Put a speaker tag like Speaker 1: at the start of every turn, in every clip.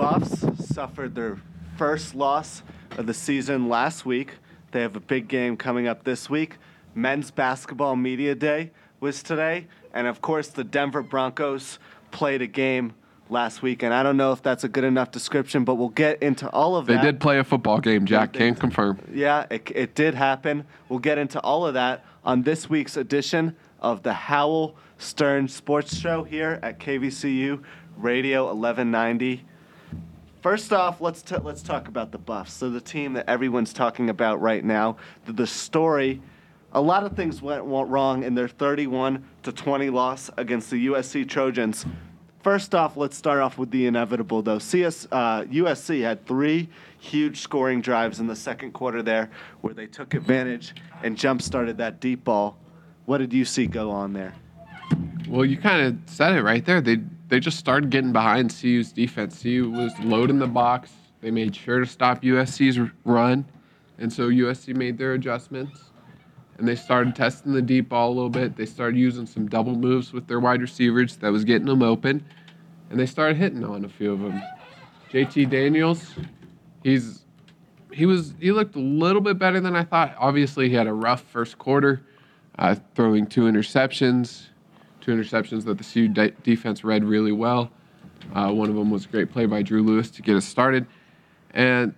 Speaker 1: Buffs suffered their first loss of the season last week. They have a big game coming up this week. Men's basketball media day was today, and of course the Denver Broncos played a game last week. And I don't know if that's a good enough description, but we'll get into all of
Speaker 2: They
Speaker 1: that.
Speaker 2: They did play a football game, Jack. Can confirm.
Speaker 1: Yeah, it, it did happen. We'll get into all of that on this week's edition of the Howell Stern Sports Show here at KVCU Radio 1190. First off, let's t- let's talk about the Buffs. So the team that everyone's talking about right now. The, the story. A lot of things went, went wrong in their 31 to 20 loss against the USC Trojans. First off, let's start off with the inevitable, though. CS, uh, USC had three huge scoring drives in the second quarter there where they took advantage and jump started that deep ball. What did you see go on there?
Speaker 2: Well, you kind of said it right there. They they just started getting behind CU's defense. CU was loading the box. They made sure to stop USC's run, and so USC made their adjustments. And they started testing the deep ball a little bit. They started using some double moves with their wide receivers that was getting them open, and they started hitting on a few of them. JT Daniels, he's he was he looked a little bit better than I thought. Obviously, he had a rough first quarter, uh, throwing two interceptions, two interceptions that the CU de- defense read really well. Uh, one of them was a great play by Drew Lewis to get us started, and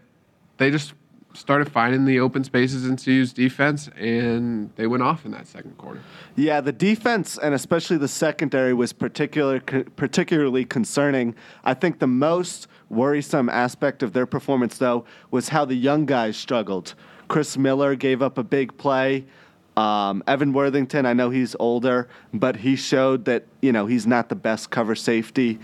Speaker 2: they just started finding the open spaces in CU's defense, and they went off in that second quarter.
Speaker 1: Yeah, the defense and especially the secondary was particular, particularly concerning. I think the most worrisome aspect of their performance, though, was how the young guys struggled. Chris Miller gave up a big play. Um, Evan Worthington, I know he's older, but he showed that you know he's not the best cover safety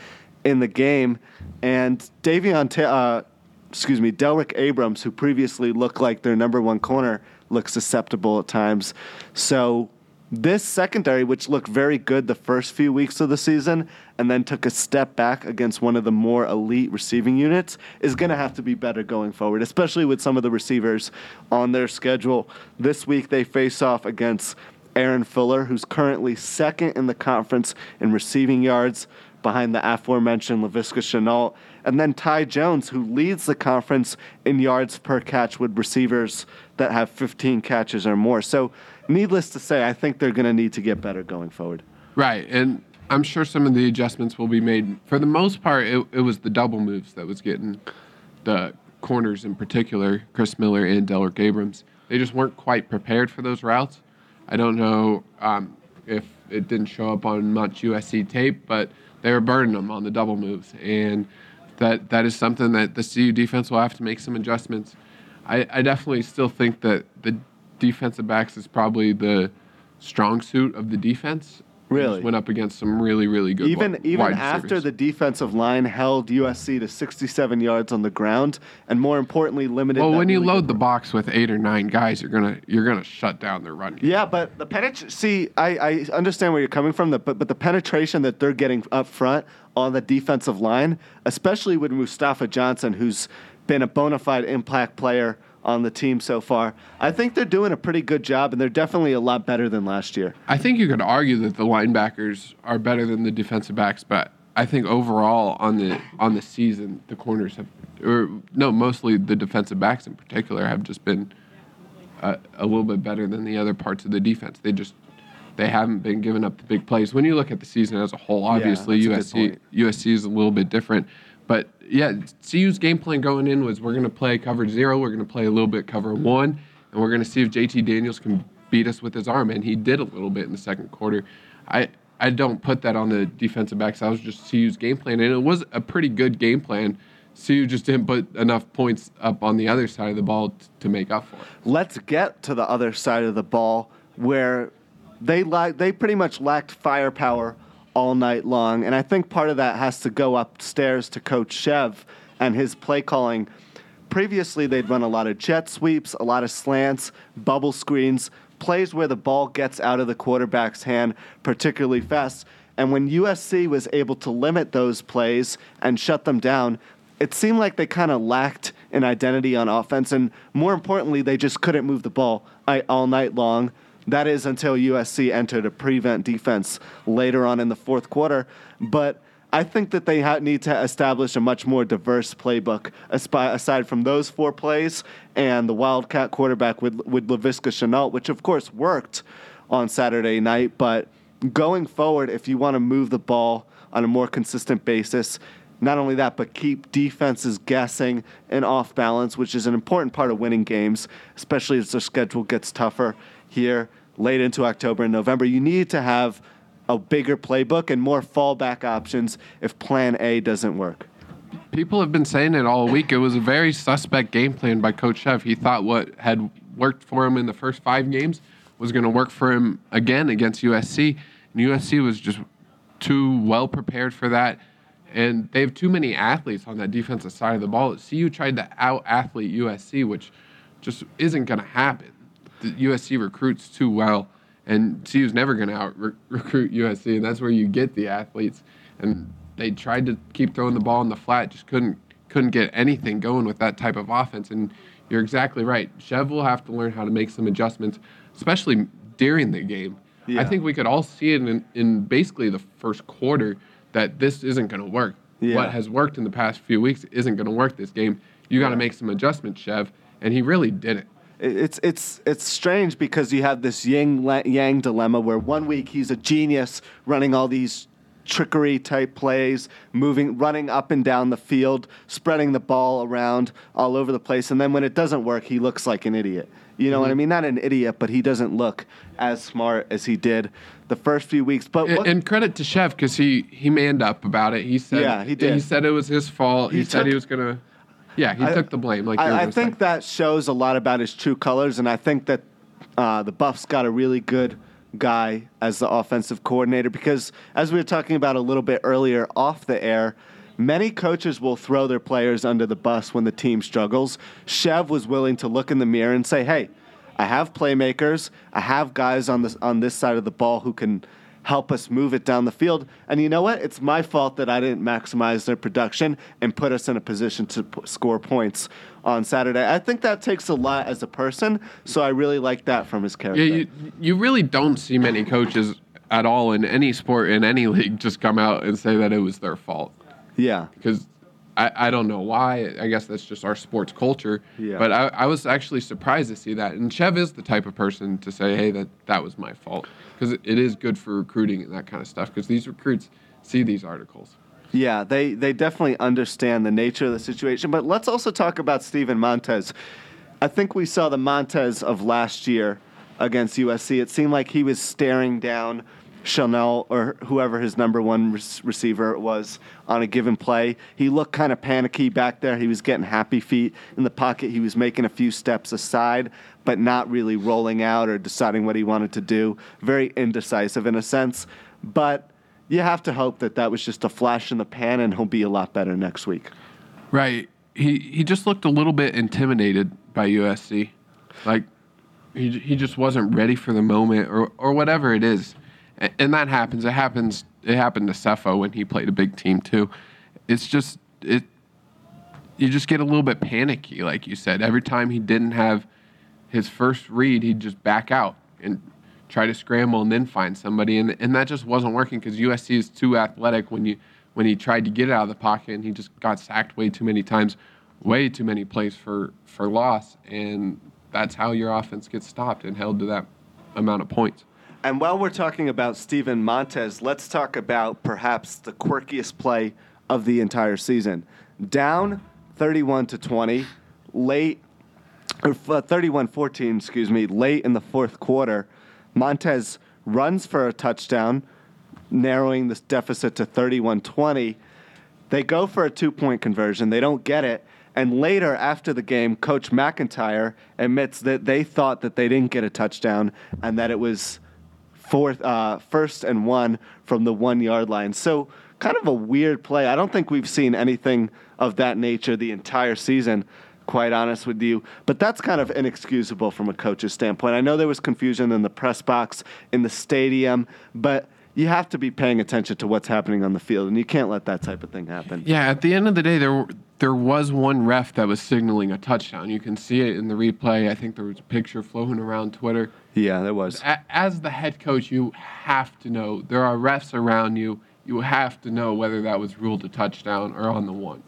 Speaker 1: in the game. And Davion, Ta- uh, excuse me, Delrick Abrams, who previously looked like their number one corner, looks susceptible at times. So this secondary, which looked very good the first few weeks of the season and then took a step back against one of the more elite receiving units, is going to have to be better going forward, especially with some of the receivers on their schedule. This week they face off against Aaron Fuller, who's currently second in the conference in receiving yards behind the aforementioned Laviska Shenault, and then Ty Jones, who leads the conference in yards per catch with receivers that have 15 catches or more. So, needless to say, I think they're going to need to get better going forward.
Speaker 2: Right, and I'm sure some of the adjustments will be made. For the most part, it, it was the double moves that was getting the corners in particular, Chris Miller and Delrick Abrams. They just weren't quite prepared for those routes. I don't know um, if it didn't show up on much USC tape, but they were burning them on the double moves, and that that is something that the CU defense will have to make some adjustments. I, I definitely still think that the defensive backs is probably the strong suit of the defense.
Speaker 1: Really?
Speaker 2: went up against some really really good
Speaker 1: Even even after the defensive line held USC to 67 yards on the ground, and more importantly, limited.
Speaker 2: well, when you load the box with eight or nine guys, you're gonna you're gonna shut down their run. game.
Speaker 1: Yeah, but the penetration. See, I, I understand where you're coming from, the, but but the penetration that they're getting up front on the defensive line, especially with Mustafa Johnson, who's been a bona fide impact player on the team so far, I think they're doing a pretty good job, and they're definitely a lot better than last year.
Speaker 2: I think you could argue that the linebackers are better than the defensive backs, but I think overall on the on the season, the corners have, or no, mostly the defensive backs in particular have just been a, a little bit better than the other parts of the defense. They just they haven't been giving up the big plays. When you look at the season as a whole, obviously
Speaker 1: good
Speaker 2: USC. USC is a little bit different, but yeah, CU's game plan going in was we're going to play cover zero, we're going to play a little bit cover one, and we're going to see if JT Daniels can beat us with his arm, and he did a little bit in the second quarter. I I don't put that on the defensive backs. That was just CU's game plan, and it was a pretty good game plan. CU just didn't put enough points up on the other side of the ball t- to make up for it.
Speaker 1: Let's get to the other side of the ball where they la- they pretty much lacked firepower all night long, and I think part of that has to go upstairs to Coach Chev and his play calling. Previously, they'd run a lot of jet sweeps, a lot of slants, bubble screens, plays where the ball gets out of the quarterback's hand particularly fast. And when USC was able to limit those plays and shut them down, it seemed like they kind of lacked an identity on offense. And more importantly, they just couldn't move the ball all night long. That is until USC entered a prevent defense later on in the fourth quarter. But I think that they ha- need to establish a much more diverse playbook aside from those four plays and the Wildcat quarterback with with Laviska Shenault, which of course worked on Saturday night. But going forward, if you want to move the ball on a more consistent basis, not only that, but keep defenses guessing and off balance, which is an important part of winning games, especially as their schedule gets tougher here late into October and November. You need to have a bigger playbook and more fallback options if plan A doesn't work.
Speaker 2: People have been saying it all week. It was a very suspect game plan by Coach Chev. He thought what had worked for him in the first five games was going to work for him again against USC. And USC was just too well prepared for that. And they have too many athletes on that defensive side of the ball. CU tried to out athlete USC, which just isn't going to happen. The USC recruits too well and CU's never going to out recruit USC, and that's where you get the athletes. And they tried to keep throwing the ball in the flat, just couldn't couldn't get anything going with that type of offense. And you're exactly right. Chev will have to learn how to make some adjustments, especially during the game. Yeah. I think we could all see it in, in basically the first quarter that this isn't going to work. Yeah. What has worked in the past few weeks isn't going to work this game. You got to make some adjustments, Chev, and he really didn't
Speaker 1: it's it's it's strange because you have this yin yang dilemma where one week he's a genius running all these trickery type plays, moving, running up and down the field, spreading the ball around all over the place, and then when it doesn't work, he looks like an idiot. You know mm-hmm. what I mm-hmm. mean? Not an idiot, but he doesn't look as smart as he did the first few weeks. But
Speaker 2: and, and credit to Chev because he he manned up about it. He said
Speaker 1: yeah, he did.
Speaker 2: He said it was his fault. He, he said he was gonna yeah, he I, took the blame. Like
Speaker 1: I, I think say. that shows a lot about his true colors, and I think that uh, the Buffs got a really good guy as the offensive coordinator because, as we were talking about a little bit earlier off the air, many coaches will throw their players under the bus when the team struggles. Chev was willing to look in the mirror and say, "Hey, I have playmakers. I have guys on this on this side of the ball who can." Help us move it down the field. And you know what? It's my fault that I didn't maximize their production and put us in a position to p- score points on Saturday. I think that takes a lot as a person, so I really like that from his character.
Speaker 2: Yeah, you, you really don't see many coaches at all in any sport in any league just come out and say that it was their fault.
Speaker 1: Yeah.
Speaker 2: Because I, I don't know why. I guess that's just our sports culture. Yeah. But I, I was actually surprised to see that. And Chev is the type of person to say, hey, that, that was my fault because it, it is good for recruiting and that kind of stuff because these recruits see these articles.
Speaker 1: Yeah, they, they definitely understand the nature of the situation. But let's also talk about Steven Montez. I think we saw the Montez of last year against USC. It seemed like he was staring down Shenault or whoever his number one re- receiver was on a given play. He looked kind of panicky back there. He was getting happy feet in the pocket. He was making a few steps aside, but not really rolling out or deciding what he wanted to do. Very indecisive in a sense. But you have to hope that that was just a flash in the pan and he'll be a lot better next week.
Speaker 2: Right. He he just looked a little bit intimidated by USC. Like he he just wasn't ready for the moment or or whatever it is and that happens. It happens. It happened to Sefo when he played a big team too. It's just it. You just get a little bit panicky, like you said. Every time he didn't have his first read, he'd just back out and try to scramble and then find somebody, and and that just wasn't working because USC is too athletic. When you when he tried to get it out of the pocket, and he just got sacked way too many times, way too many plays for for loss, and that's how your offense gets stopped and held to that amount of points.
Speaker 1: And while we're talking about Steven Montez, let's talk about perhaps the quirkiest play of the entire season. Down 31 to 20, late or 31-14, uh, excuse me, late in the fourth quarter, Montez runs for a touchdown, narrowing this deficit to 31-20. They go for a two-point conversion. They don't get it. And later, after the game, Coach MacIntyre admits that they thought that they didn't get a touchdown and that it was fourth, uh, first and one from the one yard line. So kind of a weird play. I don't think we've seen anything of that nature the entire season. Quite honest with you, but that's kind of inexcusable from a coach's standpoint. I know there was confusion in the press box, in the stadium, but you have to be paying attention to what's happening on the field, and you can't let that type of thing happen.
Speaker 2: Yeah, at the end of the day, there there was one ref that was signaling a touchdown. You can see it in the replay. I think there was a picture floating around Twitter.
Speaker 1: Yeah, there was.
Speaker 2: As the head coach, you have to know there are refs around you. you have to know whether that was ruled a touchdown or on the one.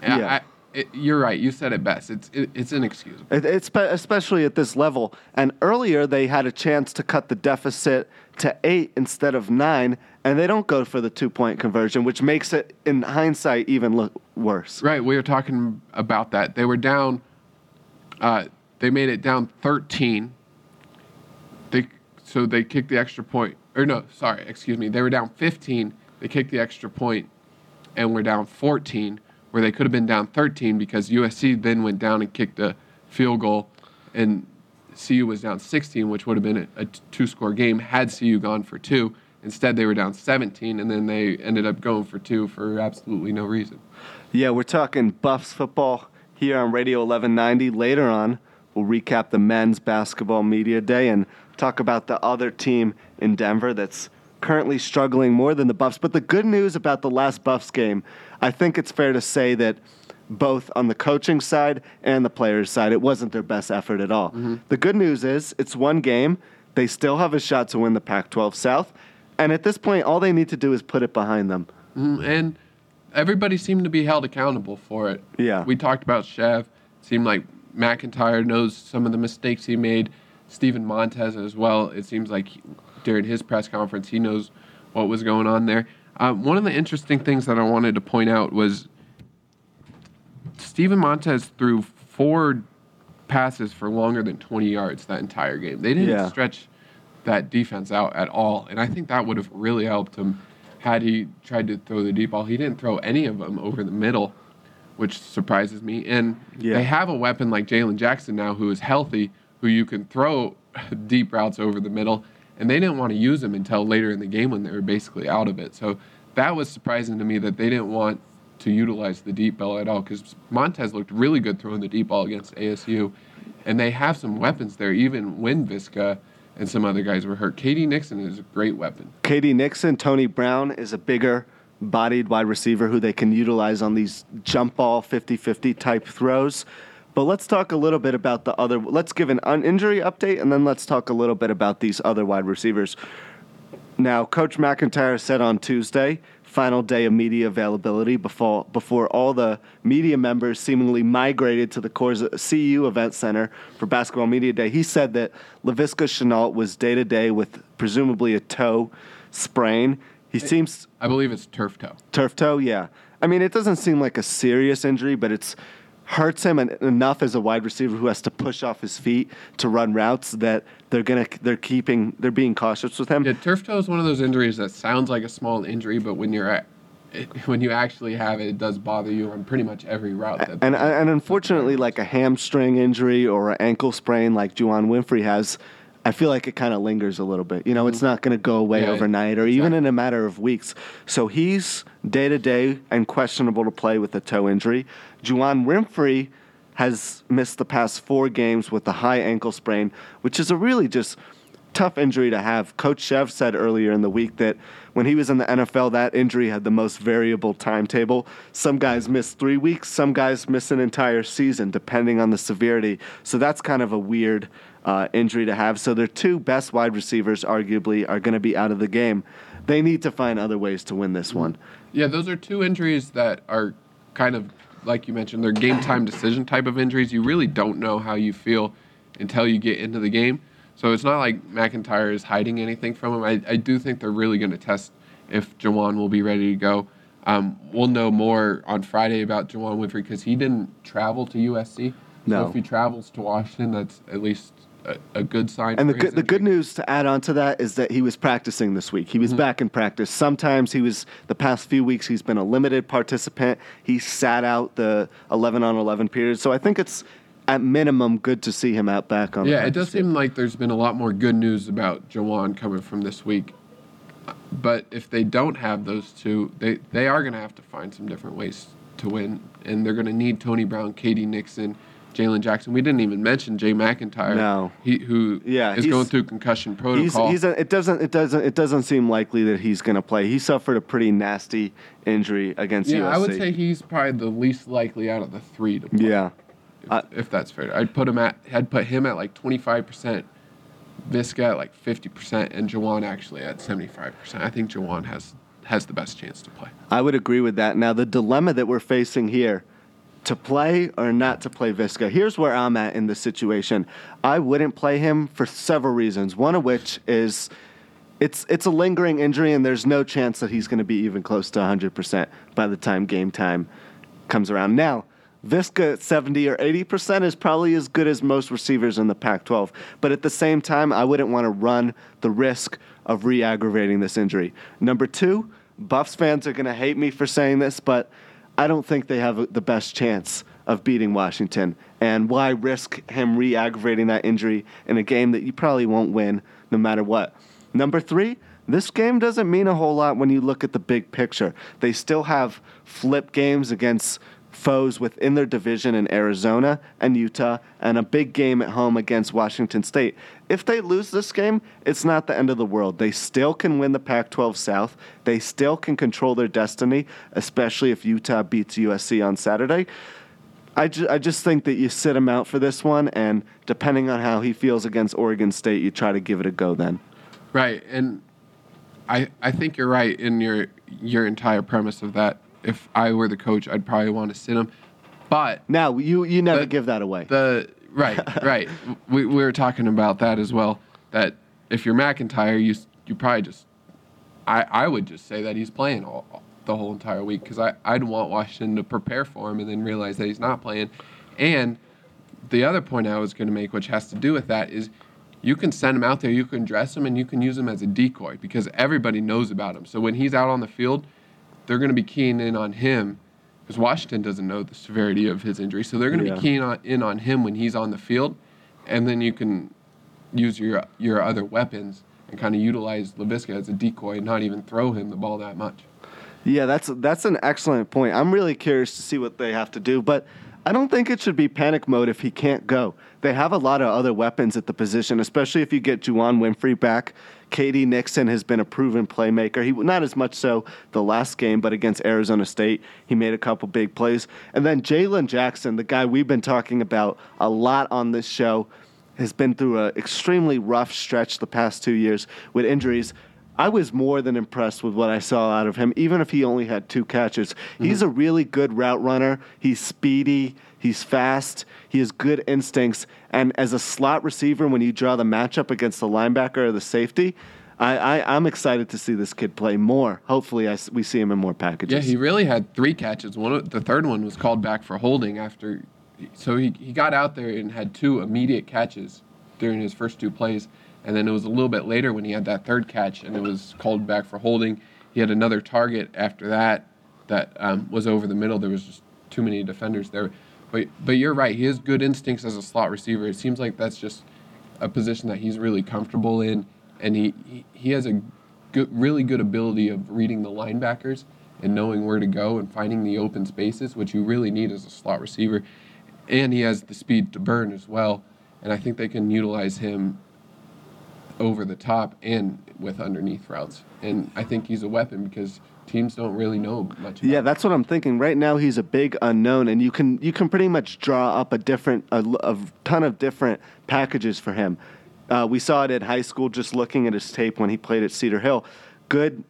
Speaker 2: And
Speaker 1: Yeah.
Speaker 2: I, it, you're right. You said it best. It's it, it's inexcusable.
Speaker 1: It, it's especially at this level. And earlier they had a chance to cut the deficit to eight instead of nine, and they don't go for the two point conversion, which makes it, in hindsight, even look worse.
Speaker 2: Right. We were talking about that. They were down. Uh, they made it down 13. So they kicked the extra point. Or no, sorry, excuse me. They were down 15. They kicked the extra point, and were down 14, where they could have been down 13 because USC then went down and kicked a field goal, and CU was down 16, which would have been a, a two-score game had CU gone for two. Instead, they were down 17, and then they ended up going for two for absolutely no reason.
Speaker 1: Yeah, we're talking Buffs football here on Radio 1190. Later on, we'll recap the men's basketball media day and talk about the other team in Denver that's currently struggling more than the Buffs. But the good news about the last Buffs game, I think it's fair to say that both on the coaching side and the players' side, it wasn't their best effort at all. The good news is it's one game. They still have a shot to win the Pac 12 South. And at this point, all they need to do is put it behind them.
Speaker 2: Mm, and everybody seemed to be held accountable for it.
Speaker 1: Yeah.
Speaker 2: We talked about Chev. Seemed like MacIntyre knows some of the mistakes he made. Steven Montez as well. It seems like he- during his press conference, he knows what was going on there. Um, one of the interesting things that I wanted to point out was Steven Montez threw four passes for longer than 20 yards that entire game. They didn't
Speaker 1: Yeah.
Speaker 2: stretch that defense out at all, and I think that would have really helped him had he tried to throw the deep ball. He didn't throw any of them over the middle, which surprises me. And
Speaker 1: Yeah.
Speaker 2: they have a weapon like Jalen Jackson now who is healthy, who you can throw deep routes over the middle, and they didn't want to use him until later in the game when they were basically out of it. So that was surprising to me that they didn't want to utilize the deep ball at all because Montez looked really good throwing the deep ball against ASU, and they have some weapons there even when Viska and some other guys were hurt. KD Nixon is a great weapon.
Speaker 1: KD Nixon, Tony Brown is a bigger bodied wide receiver who they can utilize on these jump ball 50 50 type throws. But let's talk a little bit about the other. Let's give an un- injury update and then let's talk a little bit about these other wide receivers. Now, Coach MacIntyre said on Tuesday, final day of media availability before before all the media members seemingly migrated to the Coors CU Event Center for Basketball Media Day. He said that Laviska Shenault was day to day with presumably a toe sprain. He seems
Speaker 2: I believe it's turf toe.
Speaker 1: turf toe, yeah. I mean, it doesn't seem like a serious injury, but it's hurts him enough as a wide receiver who has to push off his feet to run routes that they're gonna they're keeping they're being cautious with him.
Speaker 2: Yeah, turf toe is one of those injuries that sounds like a small injury, but when you're at, it, when you actually have it, it does bother you on pretty much every route. That
Speaker 1: And and unfortunately, like a hamstring injury or an ankle sprain, like Juwann Winfree has, I feel like it kind of lingers a little bit. You know, it's not going to go away
Speaker 2: Mm-hmm. Yeah,
Speaker 1: overnight or even in a matter of weeks. So he's day to day and questionable to play with a toe injury. Juwann Winfree has missed the past four games with a high ankle sprain, which is a really just tough injury to have. Coach Chev said earlier in the week that when he was in the NFL, that injury had the most variable timetable. Some guys miss three weeks, some guys miss an entire season, depending on the severity. So that's kind of a weird uh, injury to have. So their two best wide receivers, arguably, are going to be out of the game. They need to find other ways to win this one.
Speaker 2: Yeah, those are two injuries that are kind of like you mentioned, they're game time decision type of injuries. You really don't know how you feel until you get into the game. So it's not like MacIntyre is hiding anything from him. I, I do think they're really going to test if Juwann will be ready to go. Um, we'll know more on Friday about Juwann Winfree because he didn't travel to USC.
Speaker 1: No.
Speaker 2: So if he travels to Washington, that's at least a, a good sign.
Speaker 1: And the good, the good news to add on to that is that he was practicing this week. He
Speaker 2: Mm-hmm.
Speaker 1: was back in practice. Sometimes he was the past few weeks he's been a limited participant. He sat out the 11 on 11 period. So I think it's at minimum good to see him out back on. the
Speaker 2: Yeah, it does seem like there's been a lot more good news about Juwann coming from this week. But if they don't have those two, they, they are going to have to find some different ways to win. And they're going to need Tony Brown, Katie Nixon, Jalen Jackson. We didn't even mention Jay MacIntyre,
Speaker 1: No.
Speaker 2: he, who
Speaker 1: Yeah,
Speaker 2: is going through concussion
Speaker 1: He's,
Speaker 2: protocol.
Speaker 1: he's a, it doesn't it doesn't it doesn't seem likely that he's going to play. He suffered a pretty nasty injury against
Speaker 2: yeah,
Speaker 1: USC.
Speaker 2: I would say he's probably the least likely out of the three to play.
Speaker 1: yeah.
Speaker 2: Uh, if,
Speaker 1: I-
Speaker 2: if that's fair. I'd put him at I'd put him at like 25%, Viska at like 50%, and Juwann actually at 75%. I think Juwann has has the best chance to play.
Speaker 1: I would agree with that. Now, the dilemma that we're facing here to play or not to play Viska. Here's where I'm at in the situation. I wouldn't play him for several reasons. One of which is it's it's a lingering injury and there's no chance that he's going to be even close to 100% by the time game time comes around. Now, Viska at 70 or 80% is probably as good as most receivers in the Pac 12. But at the same time, I wouldn't want to run the risk of re aggravating this injury. Number two, Buffs fans are going to hate me for saying this, but I don't think they have the best chance of beating Washington. And why risk him re aggravating that injury in a game that you probably won't win no matter what? Number three, this game doesn't mean a whole lot when you look at the big picture. They still have flip games against foes within their division in Arizona and Utah, and a big game at home against Washington State. If they lose this game, it's not the end of the world. They still can win the Pac 12 South. They still can control their destiny, especially if Utah beats USC on Saturday. I, ju- I just think that you sit him out for this one, and depending on how he feels against Oregon State, you try to give it a go then.
Speaker 2: Right, and I I think you're right in your your entire premise of that if I were the coach, I'd probably want to sit him. But
Speaker 1: now you you never
Speaker 2: the,
Speaker 1: give that away.
Speaker 2: The right, right. we, we were talking about that as well. That if you're MacIntyre, you you probably just I I would just say that he's playing all, the whole entire week because I I'd want Washington to prepare for him and then realize that he's not playing. And the other point I was going to make, which has to do with that, is you can send him out there, you can dress him, and you can use him as a decoy because everybody knows about him. So when he's out on the field, they're going to be keying in on him because Washington doesn't know the severity of his injury. So they're going to yeah. be keying on, in on him when he's on the field, and then you can use your your other weapons and kind of utilize Laviska as a decoy and not even throw him the ball that much.
Speaker 1: Yeah, that's that's an excellent point. I'm really curious to see what they have to do, but I don't think it should be panic mode if he can't go. They have a lot of other weapons at the position, especially if you get Juwann Winfree back. KD Nixon has been a proven playmaker. He not as much so the last game, but against Arizona State, he made a couple big plays. And then Jalen Jackson, the guy we've been talking about a lot on this show, has been through an extremely rough stretch the past two years with injuries. I was more than impressed with what I saw out of him, even if he only had two catches. Mm-hmm. He's a really good route runner. He's speedy. He's fast. He has good instincts. And as a slot receiver, when you draw the matchup against the linebacker or the safety, I, I, am excited to see this kid play more. Hopefully, I, we see him in more packages.
Speaker 2: Yeah, he really had three catches. One, the third one was called back for holding after. So he, he got out there and had two immediate catches during his first two plays. And then it was a little bit later when he had that third catch and it was called back for holding. He had another target after that that um, was over the middle. There was just too many defenders there. But but you're right. He has good instincts as a slot receiver. It seems like that's just a position that he's really comfortable in, and he he, he has a good, really good ability of reading the linebackers and knowing where to go and finding the open spaces, which you really need as a slot receiver. And he has the speed to burn as well. And I think they can utilize him over the top and with underneath routes. And I think he's a weapon because teams don't really know much.
Speaker 1: yeah, that's what I'm thinking. Right now, he's a big unknown, and you can you can pretty much draw up a different a, a ton of different packages for him. Uh, we saw it at high school, just looking at his tape when he played at Cedar Hill. Good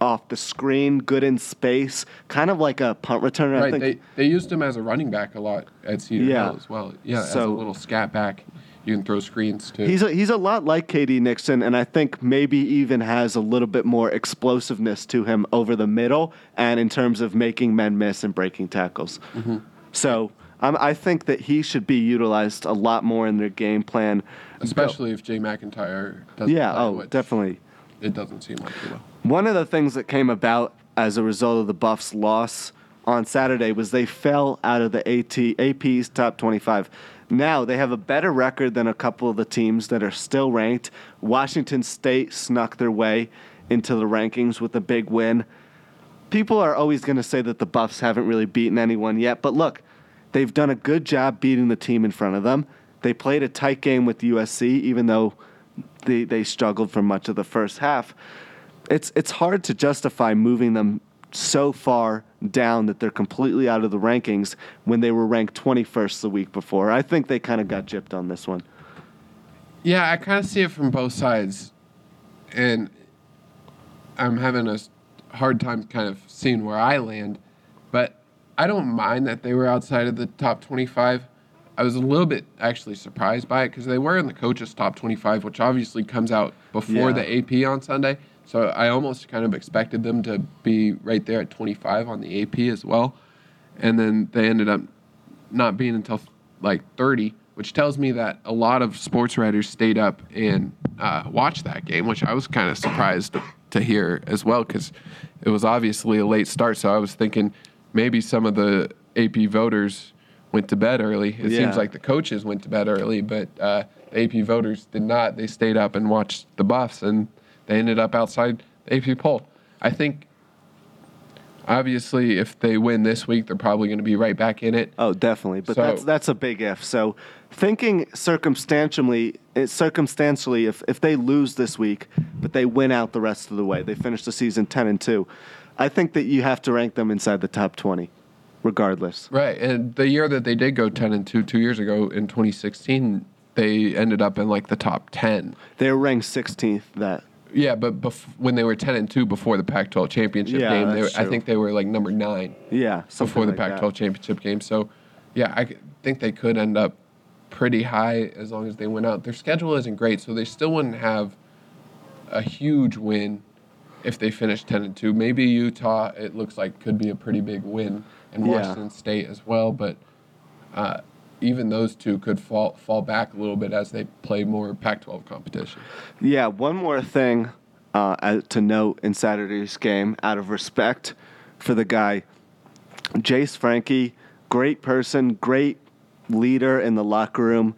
Speaker 1: off the screen, good in space, kind of like a punt returner.
Speaker 2: Right. They, they used him as a running back a lot at Cedar yeah. Hill as well. Yeah, so, as a little scat back you can throw screens too.
Speaker 1: He's a, he's a lot like KD Nixon, and I think maybe even has a little bit more explosiveness to him over the middle and in terms of making men miss and breaking tackles. Mm-hmm. So um, I think that he should be utilized a lot more in their game plan.
Speaker 2: Especially if Jay MacIntyre. doesn't
Speaker 1: Yeah,
Speaker 2: play,
Speaker 1: oh, definitely.
Speaker 2: It doesn't seem like it will.
Speaker 1: One of the things that came about as a result of the Buffs' loss on Saturday was they fell out of the AT, AP's top 25. Now they have a better record than a couple of the teams that are still ranked. Washington State snuck their way into the rankings with a big win. People are always going to say that the Buffs haven't really beaten anyone yet, but look, they've done a good job beating the team in front of them. They played a tight game with USC, even though they, they struggled for much of the first half. It's, it's hard to justify moving them so far down that they're completely out of the rankings when they were ranked 21st the week before. I think they kind of got gypped on this one.
Speaker 2: Yeah, I kind of see it from both sides. And I'm having a, hard time kind of seeing where I land, but I don't mind that they were outside of the top 25. I was a little bit actually surprised by it because they were in the coaches' top 25, which obviously comes out before
Speaker 1: Yeah.
Speaker 2: the AP on Sunday. So I almost kind of expected them to be right there at 25 on the AP as well. And then they ended up not being until like 30, which tells me that a lot of sports writers stayed up and uh, watched that game, which I was kind of surprised to hear as well because it was obviously a late start. So I was thinking maybe some of the AP voters went to bed early. It
Speaker 1: Yeah.
Speaker 2: seems like the coaches went to bed early, but uh, the AP voters did not. They stayed up and watched the Buffs, and they ended up outside the AP poll. I think. Obviously, if they win this week, they're probably going to be right back in it.
Speaker 1: Oh, definitely. But
Speaker 2: So-
Speaker 1: that's that's a big if. So thinking circumstantially, eh, circumstantially, if if they lose this week, but they win out the rest of the way, they finish the season ten and two. I think that you have to rank them inside the top twenty, regardless.
Speaker 2: Right, and the year that they did go ten and two, two years ago in 2016, they ended up in like the top ten.
Speaker 1: They were ranked sixteenth. That
Speaker 2: Yeah, but bef- when they were ten and two before the Pac-12 championship
Speaker 1: Yeah,
Speaker 2: game, they were, I think they were like number nine
Speaker 1: yeah,
Speaker 2: before the
Speaker 1: like
Speaker 2: Pac-12
Speaker 1: that.
Speaker 2: championship game. So, yeah, I think they could end up pretty high as long as they win out. Their schedule isn't great, so they still wouldn't have a huge win if they finish 10 and 2. Maybe Utah, it looks like, could be a pretty big win, and
Speaker 1: Yeah.
Speaker 2: Washington State as well. But uh, even those two could fall fall back a little bit as they play more Pac-12 competition.
Speaker 1: Yeah, one more thing uh, to note in Saturday's game, out of respect for the guy, Jase Franke, great person, great leader in the locker room.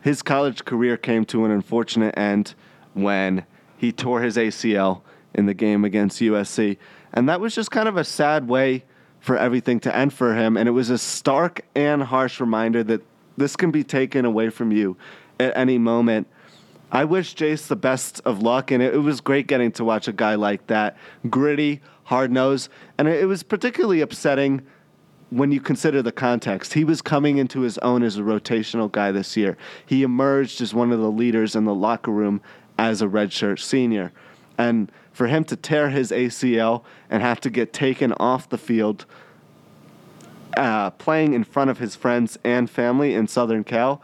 Speaker 1: His college career came to an unfortunate end when he tore his ACL in the game against USC. And that was just kind of a sad way for everything to end for him. And it was a stark and harsh reminder that this can be taken away from you at any moment. I wish Jase the best of luck, and it, it was great getting to watch a guy like that, gritty, hard nosed, and it, it was particularly upsetting when you consider the context. He was coming into his own as a rotational guy this year. He emerged as one of the leaders in the locker room as a redshirt senior, and for him to tear his ACL and have to get taken off the field uh, playing in front of his friends and family in Southern Cal,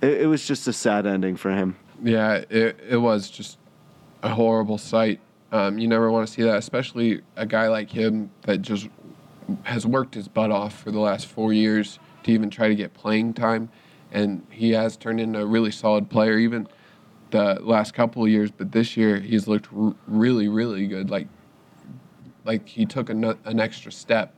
Speaker 1: it, it was just a sad ending for him.
Speaker 2: Yeah, it, it was just a horrible sight. Um, you never want to see that, especially a guy like him that just has worked his butt off for the last four years to even try to get playing time. And he has turned into a really solid player, even the last couple of years. But this year, he's looked r- really, really good. Like, like he took an, an extra step,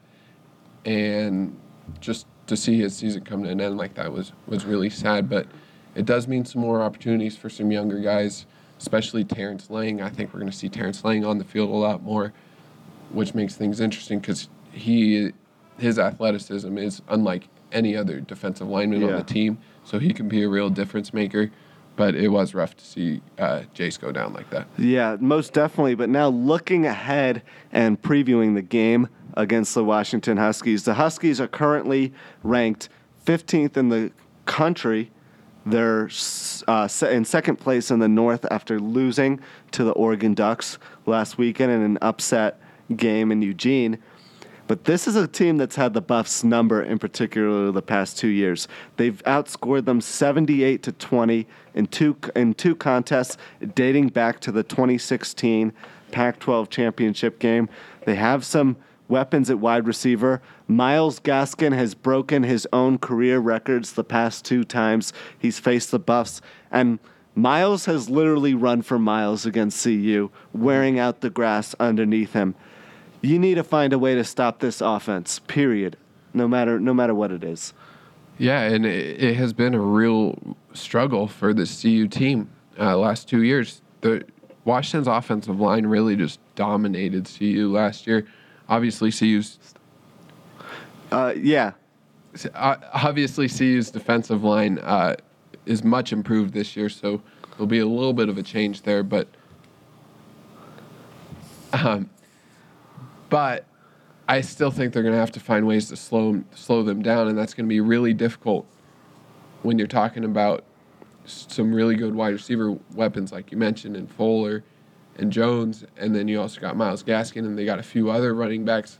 Speaker 2: and just to see his season come to an end like that was was really sad. But it does mean some more opportunities for some younger guys, especially Terrence Lang. I think we're going to see Terrence Lang on the field a lot more, which makes things interesting because he his athleticism is unlike any other defensive lineman on the team, so he can be a real difference maker. But it was rough to see uh, Jase go down like that.
Speaker 1: Yeah, most definitely. But now looking ahead and previewing the game against the Washington Huskies, the Huskies are currently ranked 15th in the country. They're uh, in second place in the North after losing to the Oregon Ducks last weekend in an upset game in Eugene. But this is a team that's had the Buffs number in particular the past two years. They've outscored them 78 to 20 in two in two contests dating back to the 2016 Pac-12 championship game. They have some weapons at wide receiver. Myles Gaskin has broken his own career records the past two times he's faced the Buffs and Myles has literally run for miles against CU, wearing out the grass underneath him you need to find a way to stop this offense. Period. No matter no matter what it is.
Speaker 2: Yeah, and it, it has been a real struggle for the CU team uh, last two years. The Washington's offensive line really just dominated CU last year. Obviously, CU's
Speaker 1: Uh, yeah,
Speaker 2: uh, obviously CU's defensive line uh, is much improved this year, so there'll be a little bit of a change there. But, um, but I still think they're going to have to find ways to slow slow them down, and that's going to be really difficult when you're talking about some really good wide receiver weapons, like you mentioned, in Fuller and Jones, and then you also got Myles Gaskin, and they got a few other running backs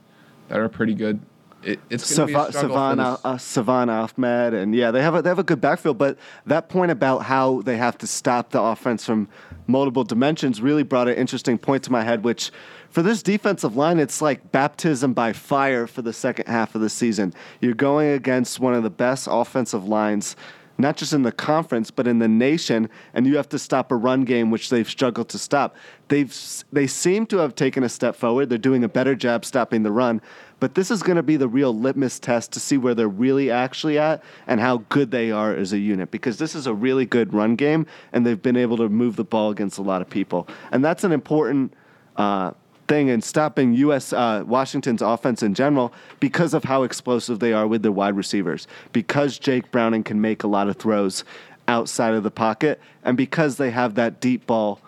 Speaker 2: that are pretty good. It, it's going be a
Speaker 1: Sav-
Speaker 2: for Salvon,
Speaker 1: uh, Salvon Ahmed, and yeah, they have a, they have a good backfield. But that point about how they have to stop the offense from multiple dimensions really brought an interesting point to my head. Which, for this defensive line, it's like baptism by fire for the second half of the season. You're going against one of the best offensive lines. Not just in the conference, but in the nation, and you have to stop a run game, which they've struggled to stop. They've they seem to have taken a step forward. They're doing a better job stopping the run, but this is going to be the real litmus test to see where they're really actually at and how good they are as a unit because this is a really good run game and they've been able to move the ball against a lot of people. And that's an important uh, thing in stopping U.S. Uh, Washington's offense in general because of how explosive they are with their wide receivers. Because Jake Browning can make a lot of throws outside of the pocket and because they have that deep ball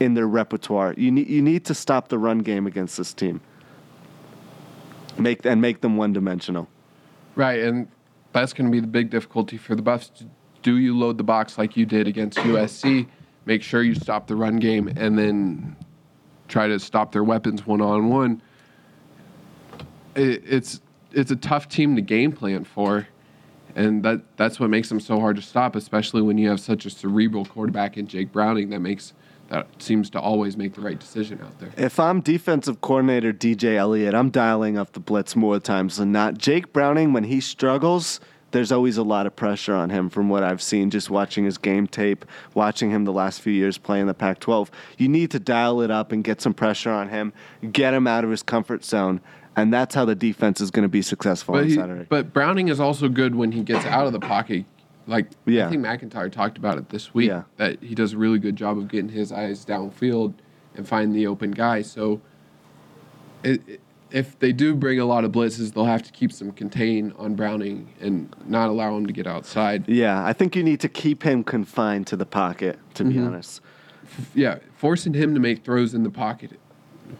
Speaker 1: in their repertoire. You need, you need to stop the run game against this team make and make them one dimensional.
Speaker 2: Right, and that's going to be the big difficulty for the Buffs. Do you load the box like you did against USC? Make sure you stop the run game, and then try to stop their weapons one on one. It's it's a tough team to game plan for, and that that's what makes them so hard to stop. Especially when you have such a cerebral quarterback in Jake Browning that makes that seems to always make the right decision out there.
Speaker 1: If I'm defensive coordinator DJ Eliot, I'm dialing up the blitz more times than not. Jake Browning, when he struggles, there's always a lot of pressure on him from what I've seen just watching his game tape, watching him the last few years play in the Pac 12. You need to dial it up and get some pressure on him, get him out of his comfort zone. And that's how the defense is going to be successful
Speaker 2: But,
Speaker 1: on
Speaker 2: he,
Speaker 1: Saturday.
Speaker 2: but Browning is also good when he gets out of the pocket. Like
Speaker 1: Yeah.
Speaker 2: I think MacIntyre talked about it this week
Speaker 1: Yeah.
Speaker 2: that he does a really good job of getting his eyes downfield and finding the open guy. So it, it- if they do bring a lot of blitzes, they'll have to keep some contain on Browning and not allow him to get outside.
Speaker 1: yeah, I think you need to keep him confined to the pocket, to be
Speaker 2: Mm-hmm.
Speaker 1: honest.
Speaker 2: Yeah, forcing him to make throws in the pocket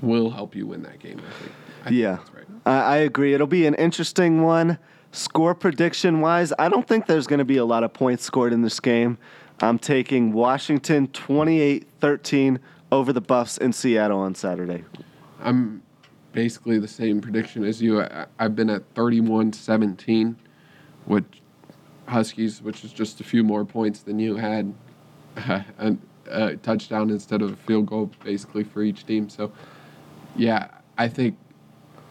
Speaker 2: will help you win that game. I think. I think
Speaker 1: Yeah,
Speaker 2: that's right.
Speaker 1: I, I agree. It'll be an interesting one. Score prediction wise, I don't think there's going to be a lot of points scored in this game. I'm taking Washington 28 13 over the Buffs in Seattle on Saturday.
Speaker 2: I'm basically the same prediction as you. I, I've been at 31 17, which Huskies, which is just a few more points than you had, a, a uh, touchdown instead of a field goal, basically for each team. So, yeah, I think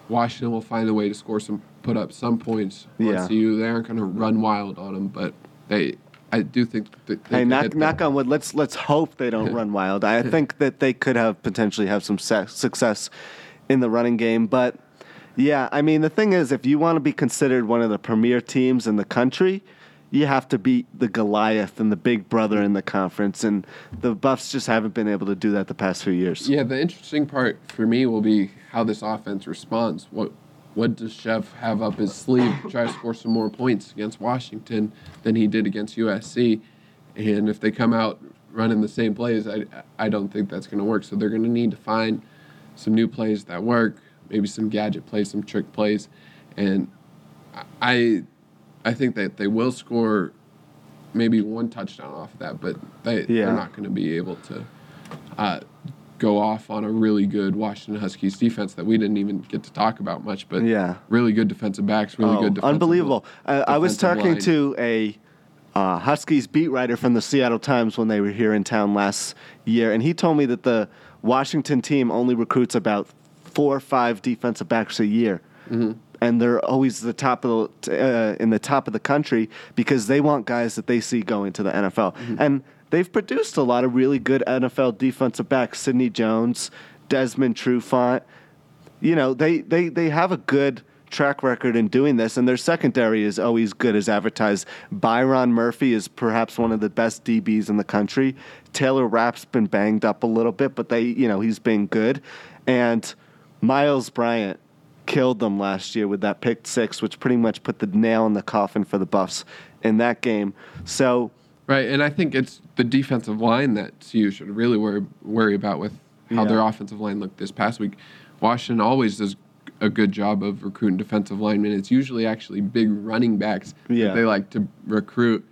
Speaker 2: Washington will find a way to score some, put up some points.
Speaker 1: Yeah.
Speaker 2: CU. They aren't going to run wild on them, but they, I do think that they
Speaker 1: Hey, knock, knock on wood. Let's let's hope they don't run wild. I think that they could have potentially have some se- success in the running game, but yeah, I mean the thing is, if you want to be considered one of the premier teams in the country, you have to beat the Goliath and the big brother in the conference, and the Buffs just haven't been able to do that the past few years.
Speaker 2: Yeah, the interesting part for me will be how this offense responds. What what does Chev have up his sleeve to try to score some more points against Washington than he did against USC? And if they come out running the same plays, I I don't think that's going to work. So they're going to need to find some new plays that work, maybe some gadget plays, some trick plays, and I I think that they will score maybe one touchdown off of that, but they
Speaker 1: Yeah.
Speaker 2: they're not going to be able to uh, go off on a really good Washington Huskies defense that we didn't even get to talk about much. But
Speaker 1: Yeah.
Speaker 2: really good defensive backs, really
Speaker 1: Oh,
Speaker 2: good defensive
Speaker 1: unbelievable. Uh, I was talking
Speaker 2: line.
Speaker 1: to a uh, Huskies beat writer from the Seattle Times when they were here in town last year, and he told me that the Washington team only recruits about four or five defensive backs a year.
Speaker 2: Mm-hmm.
Speaker 1: And they're always the top of the, uh, in the top of the country because they want guys that they see going to the NFL.
Speaker 2: Mm-hmm.
Speaker 1: And they've produced a lot of really good NFL defensive backs: Sidney Jones, Desmond Trufant you know they, they they have a good track record in doing this and their secondary is always good as advertised byron murphy is perhaps one of the best dbs in the country taylor rapp's been banged up a little bit but they you know he's been good and myles bryant killed them last year with that pick six which pretty much put the nail in the coffin for the buffs in that game so
Speaker 2: Right, and I think it's the defensive line that you should really worry worry about with how
Speaker 1: Yeah.
Speaker 2: their offensive line looked this past week. Washington always does a good job of recruiting defensive linemen. It's usually actually big running backs
Speaker 1: Yeah.
Speaker 2: that they like to recruit.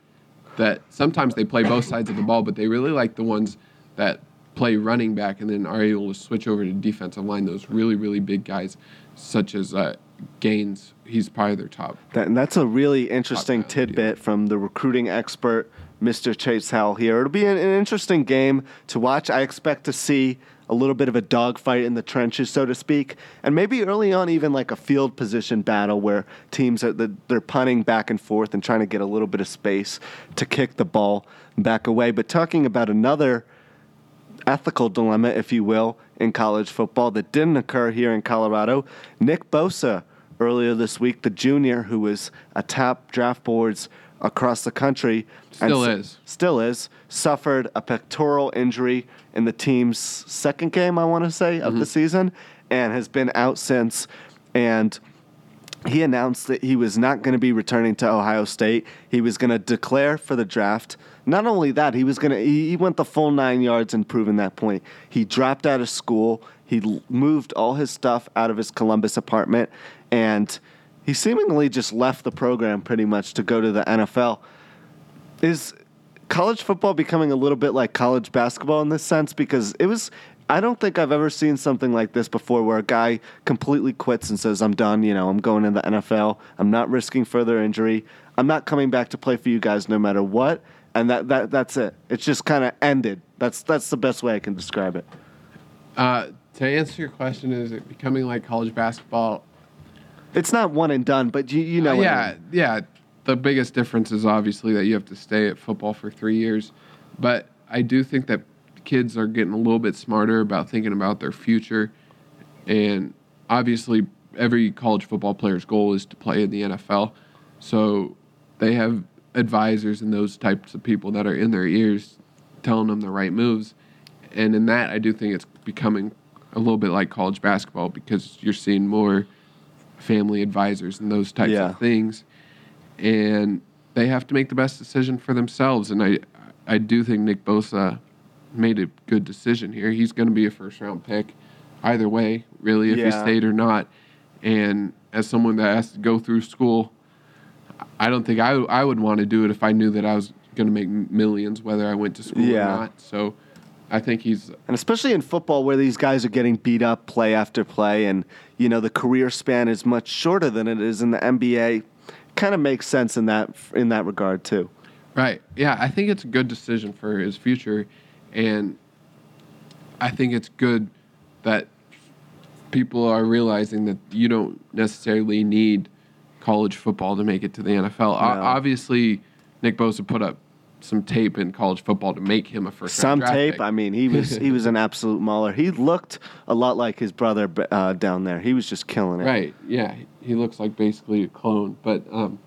Speaker 2: That sometimes they play both sides of the ball, but they really like the ones that play running back and then are able to switch over to defensive line. Those really really big guys, such as uh, Gaines, he's probably their top.
Speaker 1: That, and that's a really interesting tidbit from the recruiting expert, Mr. Chase Howell here. It'll be an, an interesting game to watch. I expect to see a little bit of a dogfight in the trenches, so to speak, and maybe early on even like a field position battle where teams are they're punting back and forth and trying to get a little bit of space to kick the ball back away. But talking about another ethical dilemma, if you will, in college football that didn't occur here in Colorado. Nick Bosa, earlier this week, the junior who was atop draft boards across the country.
Speaker 2: Still
Speaker 1: and
Speaker 2: is.
Speaker 1: Still is. Suffered a pectoral injury in the team's second game, I want to say, of the mm-hmm. season, and has been out since. And he announced that he was not going to be returning to Ohio State. He was going to declare for the draft. Not only that, he was going to he, he went the full 9 yards in proving that point. He dropped out of school. He moved all his stuff out of his Columbus apartment and he seemingly just left the program pretty much to go to the NFL. Is college football becoming a little bit like college basketball in this sense because it was I don't think I've ever seen something like this before where a guy completely quits and says, I'm done, you know, I'm going to the NFL. I'm not risking further injury. I'm not coming back to play for you guys no matter what. And that, that that's it. It's just kind of ended. That's that's the best way I can describe it.
Speaker 2: Uh, to answer your question, is it becoming like college basketball?
Speaker 1: It's not one and done, but you you know what I
Speaker 2: yeah,
Speaker 1: mean.
Speaker 2: yeah. The biggest difference is obviously that you have to stay at football for three years, but I do think that kids are getting a little bit smarter about thinking about their future, and obviously every college football player's goal is to play in the NFL, so they have advisors and those types of people that are in their ears telling them the right moves, and in that I do think it's becoming a little bit like college basketball because you're seeing more family advisors and those types
Speaker 1: Yeah.
Speaker 2: of things and they have to make the best decision for themselves. And i i do think nick bosa made a good decision here. He's going to be a first round pick either way really if he stayed or not. And as someone that has to go through school i don't think i, I would want to do it if i knew that i was going to make millions whether i went to school
Speaker 1: Yeah.
Speaker 2: or not. So i think he's
Speaker 1: And especially in football, where these guys are getting beat up play after play, and you know the career span is much shorter than it is in the NBA, kind of makes sense in that in that regard too.
Speaker 2: Right. Yeah, I think it's a good decision for his future, and I think it's good that people are realizing that you don't necessarily need college football to make it to the NFL. O- obviously, Nick Bosa put up some tape in college football to make him a first
Speaker 1: Some tape.
Speaker 2: pick.
Speaker 1: I mean, he was he was an absolute mauler. He looked a lot like his brother uh, down there. He was just killing it.
Speaker 2: Right. Yeah. He looks like basically a clone. But um,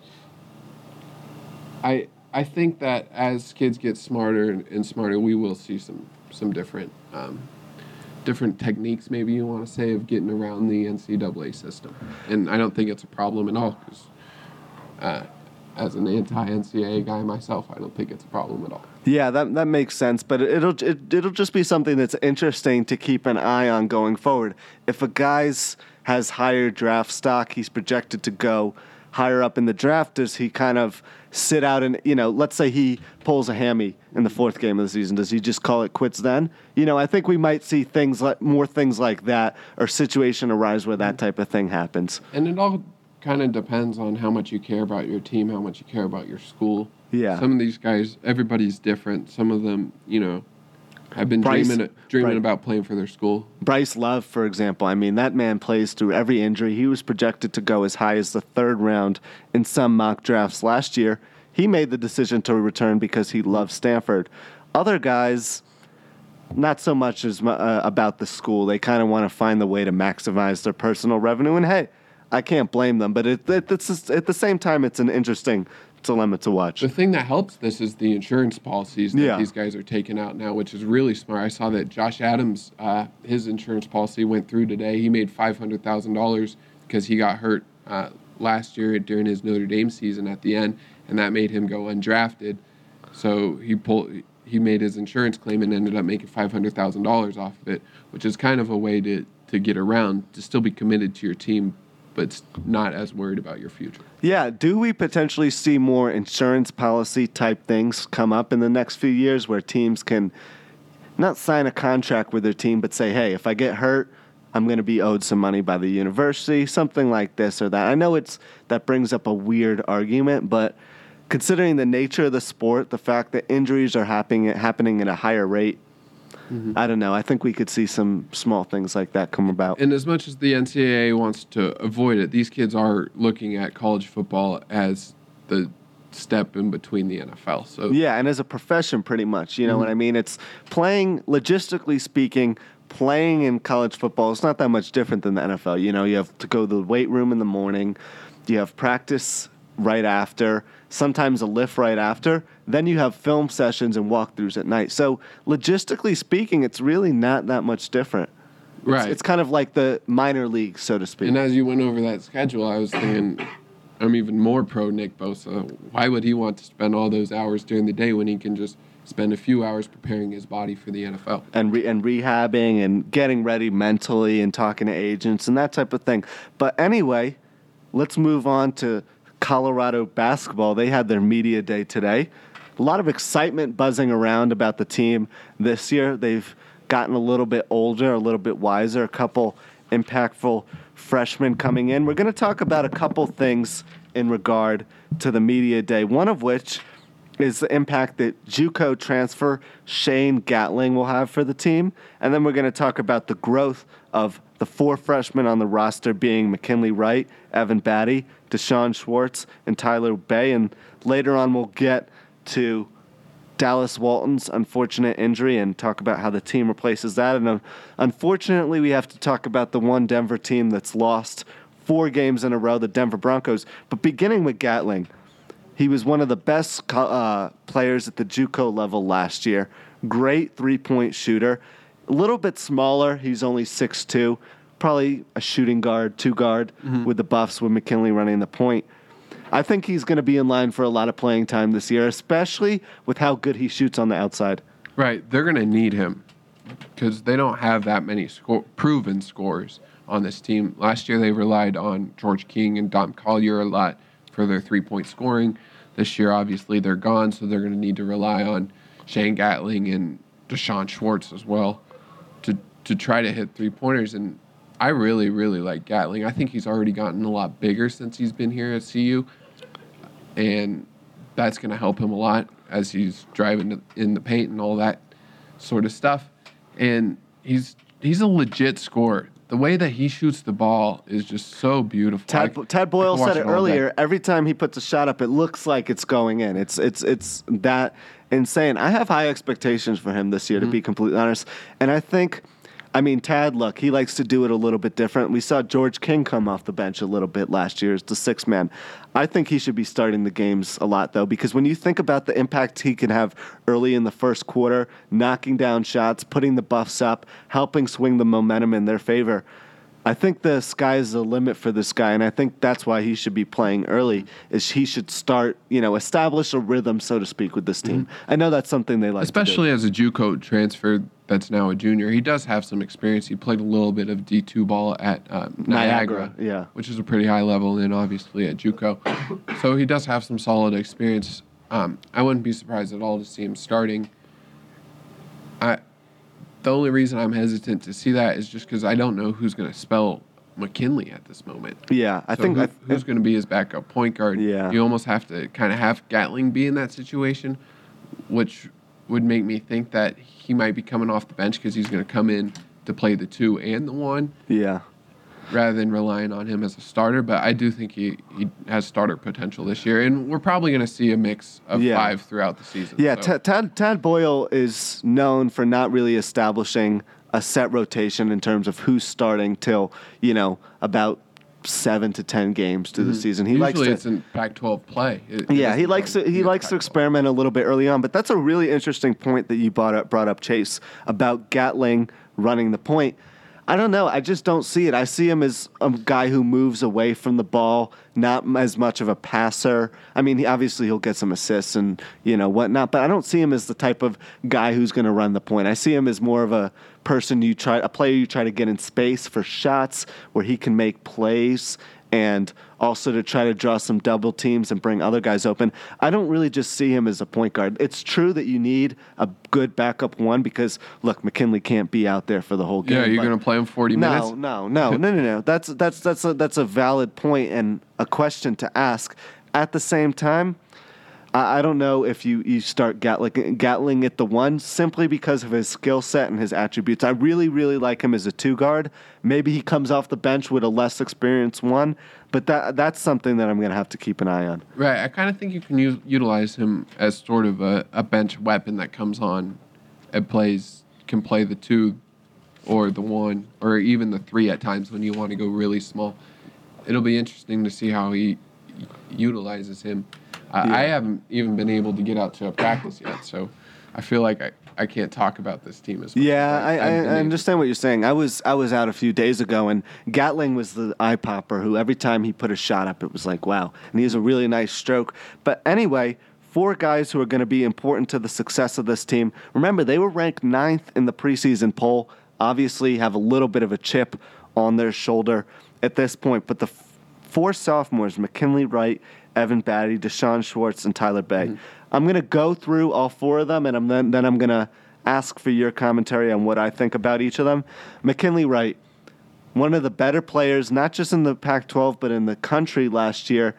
Speaker 2: I I think that as kids get smarter and, and smarter, we will see some some different um, different techniques, maybe you want to say, of getting around the NCAA system. And I don't think it's a problem at all because. Uh, as an anti-NCAA guy myself, I don't think it's a problem at all.
Speaker 1: Yeah, that that makes sense, but it'll it, it'll just be something that's interesting to keep an eye on going forward. If a guy's has higher draft stock, he's projected to go higher up in the draft. Does he kind of sit out and you know, let's say he pulls a hammy in the fourth game of the season, does he just call it quits then? You know, I think we might see things like more things like that or situation arise where that type of thing happens.
Speaker 2: And it all kind of depends on how much you care about your team, how much you care about your school.
Speaker 1: Yeah.
Speaker 2: Some of these guys, everybody's different. Some of them, you know, have been
Speaker 1: Bryce-
Speaker 2: dreaming dreaming
Speaker 1: right.
Speaker 2: about playing for their school.
Speaker 1: Bryce Love, for example, I mean, that man plays through every injury. He was projected to go as high as the third round in some mock drafts last year. He made the decision to return because he loves Stanford. Other guys, not so much as uh, about the school. They kind of want to find the way to maximize their personal revenue. And hey, I can't blame them, but it, it, it's just, at the same time, it's an interesting dilemma to watch.
Speaker 2: The thing that helps this is the insurance policies that
Speaker 1: Yeah.
Speaker 2: these guys are taking out now, which is really smart. I saw that Josh Adams, uh, his insurance policy went through today. He made five hundred thousand dollars because he got hurt uh, last year during his Notre Dame season at the end, and that made him go undrafted. So he pulled. He made his insurance claim and ended up making five hundred thousand dollars off of it, which is kind of a way to to get around to still be committed to your team, but not as worried about your future.
Speaker 1: Yeah, do we potentially see more insurance policy type things come up in the next few years where teams can not sign a contract with their team, but say, hey, if I get hurt, I'm going to be owed some money by the university, something like this or that. I know it's that brings up a weird argument, but considering the nature of the sport, the fact that injuries are happening happening at a higher rate, mm-hmm. I don't know. I think we could see some small things like that come about.
Speaker 2: And as much as the NCAA wants to avoid it, these kids are looking at college football as the step in between the NFL. So
Speaker 1: yeah, and as a profession, pretty much. You know mm-hmm. what I mean? It's playing logistically speaking. Playing in college football is not that much different than the NFL. You know, you have to go to the weight room in the morning, you have practice right after, sometimes a lift right after. Then you have film sessions and walkthroughs at night. So logistically speaking, it's really not that much different. It's,
Speaker 2: right.
Speaker 1: It's kind of like the minor league, so to speak.
Speaker 2: And as you went over that schedule, I was thinking I'm even more pro Nick Bosa. Why would he want to spend all those hours during the day when he can just spend a few hours preparing his body for the NFL
Speaker 1: and re- and rehabbing and getting ready mentally and talking to agents and that type of thing. But anyway, let's move on to Colorado basketball. They had their media day today. A lot of excitement buzzing around about the team this year. They've gotten a little bit older, a little bit wiser, a couple impactful freshmen coming in. We're going to talk about a couple things in regard to the media day, one of which is the impact that JUCO transfer Shane Gatling will have for the team. And then we're going to talk about the growth of the four freshmen on the roster being McKinley Wright, Evan Battey, D'Shawn Schwartz, and Tyler Bey. And later on, we'll get to Dallas Walton's unfortunate injury and talk about how the team replaces that. And uh, unfortunately, we have to talk about the one Denver team that's lost four games in a row, the Denver Broncos. But beginning with Gatling, he was one of the best uh, players at the JUCO level last year. Great three point shooter. A little bit smaller. He's only 6'2, probably a shooting guard, two guard mm-hmm. with the Buffs with McKinley running the point. I think he's going to be in line for a lot of playing time this year, especially with how good he shoots on the outside.
Speaker 2: Right. They're going to need him because they don't have that many sco- proven scores on this team. Last year, they relied on George King and Dom Collier a lot for their three point scoring. This year, obviously, they're gone, so they're going to need to rely on Shane Gatling and D'Shawn Schwartz as well to, try to hit three pointers. And I really, really like Gatling. I think he's already gotten a lot bigger since he's been here at CU and that's going to help him a lot as he's driving in the paint and all that sort of stuff. And he's he's a legit scorer. The way that he shoots the ball is just so beautiful.
Speaker 1: Ted, I, Tad Boyle said it earlier. Every time he puts a shot up, it looks like it's going in. It's it's it's that insane. I have high expectations for him this year, mm-hmm. to be completely honest. And I think I mean, Tad, look, he likes to do it a little bit different. We saw George King come off the bench a little bit last year as the six man. I think he should be starting the games a lot, though, because when you think about the impact he can have early in the first quarter, knocking down shots, putting the buffs up, helping swing the momentum in their favor, I think the sky's the limit for this guy, and I think that's why he should be playing early. Is he should start, you know, establish a rhythm, so to speak, with this team. Mm-hmm. I know that's something they like,
Speaker 2: especially as a JUCO transfer that's now a junior. He does have some experience. He played a little bit of D two ball at uh, Niagara,
Speaker 1: Niagara, yeah,
Speaker 2: which is a pretty high level, and obviously at JUCO, so he does have some solid experience. Um, I wouldn't be surprised at all to see him starting. I the only reason I'm hesitant to see that is just because I don't know who's going to spell McKinley at this moment.
Speaker 1: Yeah, I so think
Speaker 2: who,
Speaker 1: I,
Speaker 2: who's going to be his backup point guard.
Speaker 1: Yeah,
Speaker 2: you almost have to kind of have Gatling be in that situation, which would make me think that he might be coming off the bench because he's going to come in to play the two and the one.
Speaker 1: Yeah,
Speaker 2: rather than relying on him as a starter. But I do think he, he has starter potential this year, and we're probably going to see a mix of yeah. five throughout the season.
Speaker 1: Yeah, so. Tad, Tad Boyle is known for not really establishing a set rotation in terms of who's starting till you know about seven to ten games to mm-hmm. the season.
Speaker 2: He Usually likes to, it's in Pac-12 play.
Speaker 1: It, yeah, he likes to, he likes Pac-12. to experiment a little bit early on. But that's a really interesting point that you brought up, brought up Chase about Gatling running the point. I don't know. I just don't see it. I see him as a guy who moves away from the ball, not as much of a passer. I mean, he, obviously he'll get some assists and you know whatnot, but I don't see him as the type of guy who's going to run the point. I see him as more of a person you try, a player you try to get in space for shots where he can make plays and also to try to draw some double teams and bring other guys open. I don't really just see him as a point guard. It's true that you need a good backup one because look, McKinley can't be out there for the whole game.
Speaker 2: Yeah, you're going to play him 40 minutes?
Speaker 1: no, no, no, no, no, no. That's that's that's a, that's a valid point and a question to ask. At the same time, I, I don't know if you you start Gatling Gatling at the one simply because of his skill set and his attributes. I really really like him as a two guard. Maybe he comes off the bench with a less experienced one, but that that's something that I'm going to have to keep an eye on.
Speaker 2: Right. I kind of think you can utilize him as sort of a, a bench weapon that comes on and plays, can play the two or the one or even the three at times when you want to go really small. It'll be interesting to see how he utilizes him. I I haven't even been able to get out to a practice yet, so I feel like I, I can't talk about this team as much.
Speaker 1: Yeah, I, I, I understand what you're saying. I was I was out a few days ago, and Gatling was the eye popper who every time he put a shot up, it was like wow, and he has a really nice stroke. But anyway, four guys who are going to be important to the success of this team. Remember, they were ranked ninth in the preseason poll. Obviously, have a little bit of a chip on their shoulder at this point, but the f- four sophomores, McKinley Wright, Evan Battey, D'Shawn Schwartz, and Tyler Bey. Mm-hmm. I'm going to go through all four of them, and I'm then, then I'm going to ask for your commentary on what I think about each of them. McKinley Wright, one of the better players, not just in the Pac 12, but in the country last year.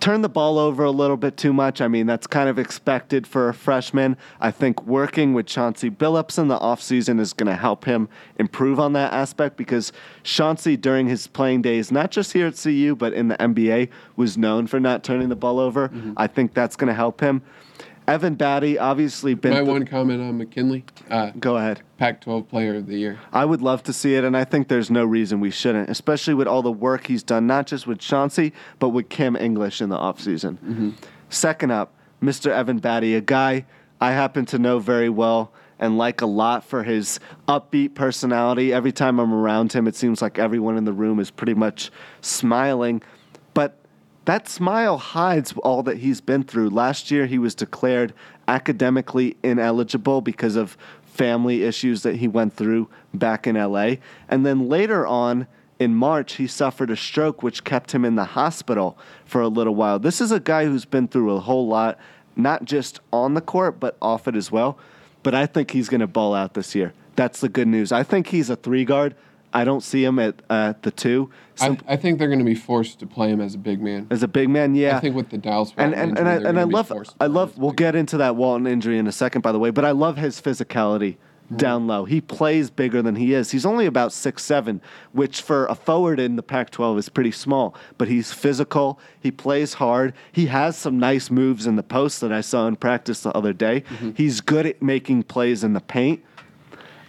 Speaker 1: Turned the ball over a little bit too much. I mean, that's kind of expected for a freshman. I think working with Chauncey Billups in the offseason is going to help him improve on that aspect because Chauncey, during his playing days, not just here at CU, but in the NBA, was known for not turning the ball over. Mm-hmm. I think that's going to help him. Evan Battey, obviously, been.
Speaker 2: My
Speaker 1: th-
Speaker 2: one comment on McKinley, uh,
Speaker 1: Go ahead.
Speaker 2: Pac-12 Player of the Year.
Speaker 1: I would love to see it, and I think there's no reason we shouldn't, especially with all the work he's done, not just with Chauncey, but with Kim English in the offseason. Second up, Mr. Evan Battey, a guy I happen to know very well and like a lot for his upbeat personality. Every time I'm around him, it seems like everyone in the room is pretty much smiling. That smile hides all that he's been through. Last year, he was declared academically ineligible because of family issues that he went through back in LA. And then later on in March, he suffered a stroke, which kept him in the hospital for a little while. This is a guy who's been through a whole lot, not just on the court, but off it as well. But I think he's going to ball out this year. That's the good news. I think he's a three guard. I don't see him at uh, the two.
Speaker 2: I, I think they're going to be forced to play him as a big man.
Speaker 1: As a big man, yeah.
Speaker 2: I think with the Dallas
Speaker 1: and and, and I, and I love I love we'll get into that Walton injury in a second by the way, but I love his physicality down low. He plays bigger than he is. He's only about six seven, which for a forward in the Pac-12 is pretty small. But he's physical. He plays hard. He has some nice moves in the post that I saw in practice the other day.
Speaker 2: Mm-hmm.
Speaker 1: He's good at making plays in the paint.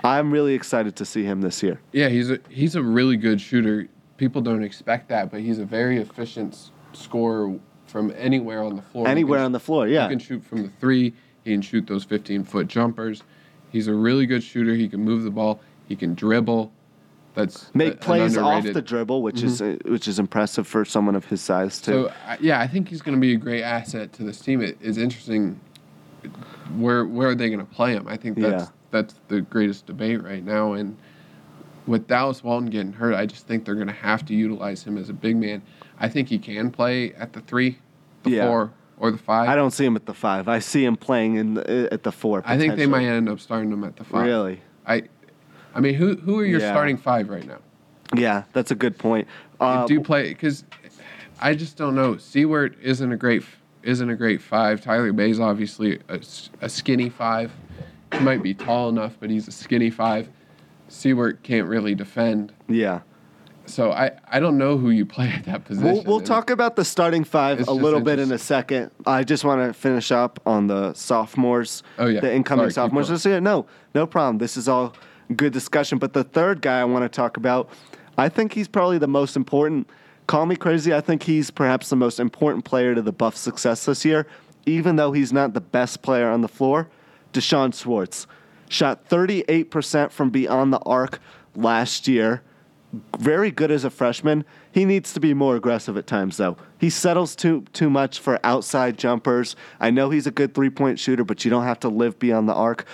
Speaker 1: I'm really excited to see him this year.
Speaker 2: Yeah, he's a he's a really good shooter. People don't expect that, but he's a very efficient scorer from anywhere on the floor.
Speaker 1: Anywhere
Speaker 2: can
Speaker 1: on the floor, yeah.
Speaker 2: He can shoot from the three. He can shoot those 15 foot jumpers. He's a really good shooter. He can move the ball. He can dribble. That's
Speaker 1: Make
Speaker 2: an
Speaker 1: plays off the dribble, which is uh, which is impressive for someone of his size too.
Speaker 2: So I- yeah, I think he's going to be a great asset to this team. It is interesting. Where where are they going to play him? I think that's
Speaker 1: Yeah.
Speaker 2: That's the greatest debate right now. And with Dallas Walton getting hurt, I just think they're going to have to utilize him as a big man. I think he can play at the three, the
Speaker 1: Yeah.
Speaker 2: four, or the five.
Speaker 1: I don't see him at the five. I see him playing in the, at the four.
Speaker 2: I think they might end up starting him at the five.
Speaker 1: Really?
Speaker 2: I, I mean, who who are your
Speaker 1: Yeah.
Speaker 2: starting five right now?
Speaker 1: Yeah, that's a good point. Uh,
Speaker 2: do play because I just don't know. Siewert isn't a great isn't a great five. Tyler Bey's obviously a skinny five. He might be tall enough, but he's a skinny five. Siewert can't really defend,
Speaker 1: yeah,
Speaker 2: so I, I don't know who you play at that position.
Speaker 1: we'll, we'll talk about the starting five a little bit in a second. I just want to finish up on the sophomores.
Speaker 2: Oh, yeah.
Speaker 1: the incoming
Speaker 2: Sorry,
Speaker 1: sophomores. Just yeah, no, no problem. This is all good discussion. But the third guy I want to talk about, I think he's probably the most important. Call me crazy. I think he's perhaps the most important player to the Buff success this year, even though he's not the best player on the floor. D'Shawn Schwartz shot 38% from beyond the arc last year. Very good as a freshman. He needs to be more aggressive at times, though. He settles too too much for outside jumpers. I know he's a good three point shooter, but you don't have to live beyond the arc.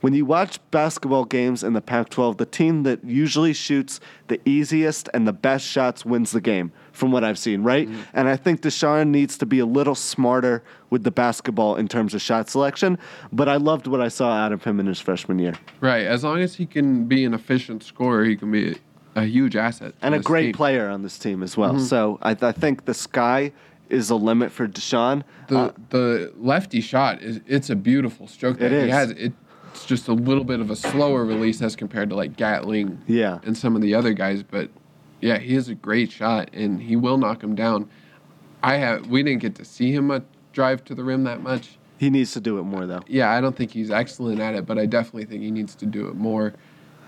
Speaker 1: when you watch basketball games in the Pac 12, the team that usually shoots the easiest and the best shots wins the game, from what I've seen, right? Mm-hmm. And I think D'Shawn needs to be a little smarter with the basketball in terms of shot selection. But I loved what I saw out of him in his freshman year.
Speaker 2: Right. As long as he can be an efficient scorer, he can be a huge asset.
Speaker 1: And a great
Speaker 2: team.
Speaker 1: player on this team as well. Mm-hmm. So I, I think the sky is a limit for D'Shawn.
Speaker 2: The uh, the lefty shot is it's a beautiful stroke that he has. It it's just a little bit of a slower release as compared to like Gatling
Speaker 1: yeah.
Speaker 2: and some of the other guys. But yeah, he has a great shot and he will knock him down. I have we didn't get to see him much drive to the rim that much.
Speaker 1: He needs to do it more though.
Speaker 2: Yeah, I don't think he's excellent at it, but I definitely think he needs to do it more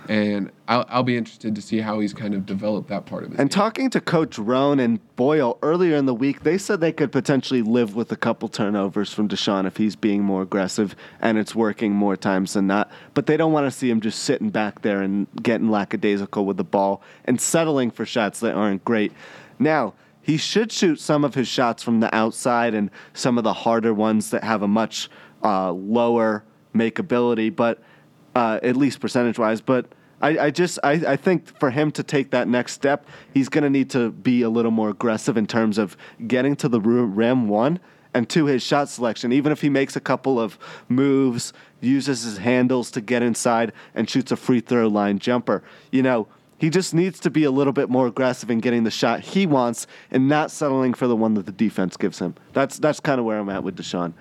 Speaker 2: and I'll, I'll be interested to see how he's kind of developed that part of it.
Speaker 1: And game. talking to Coach Rohn and Boyle earlier in the week, they said they could potentially live with a couple turnovers from D'Shawn if he's being more aggressive and it's working more times than not. But they don't want to see him just sitting back there and getting lackadaisical with the ball and settling for shots that aren't great. Now, he should shoot some of his shots from the outside and some of the harder ones that have a much uh, lower makeability, but – uh, at least percentage wise. But I, I just I, I think for him to take that next step, he's going to need to be a little more aggressive in terms of getting to the rim one and two his shot selection. Even if he makes a couple of moves, uses his handles to get inside and shoots a free throw line jumper, you know. He just needs to be a little bit more aggressive in getting the shot he wants and not settling for the one that the defense gives him. That's that's kind of where I'm at with D'Shawn.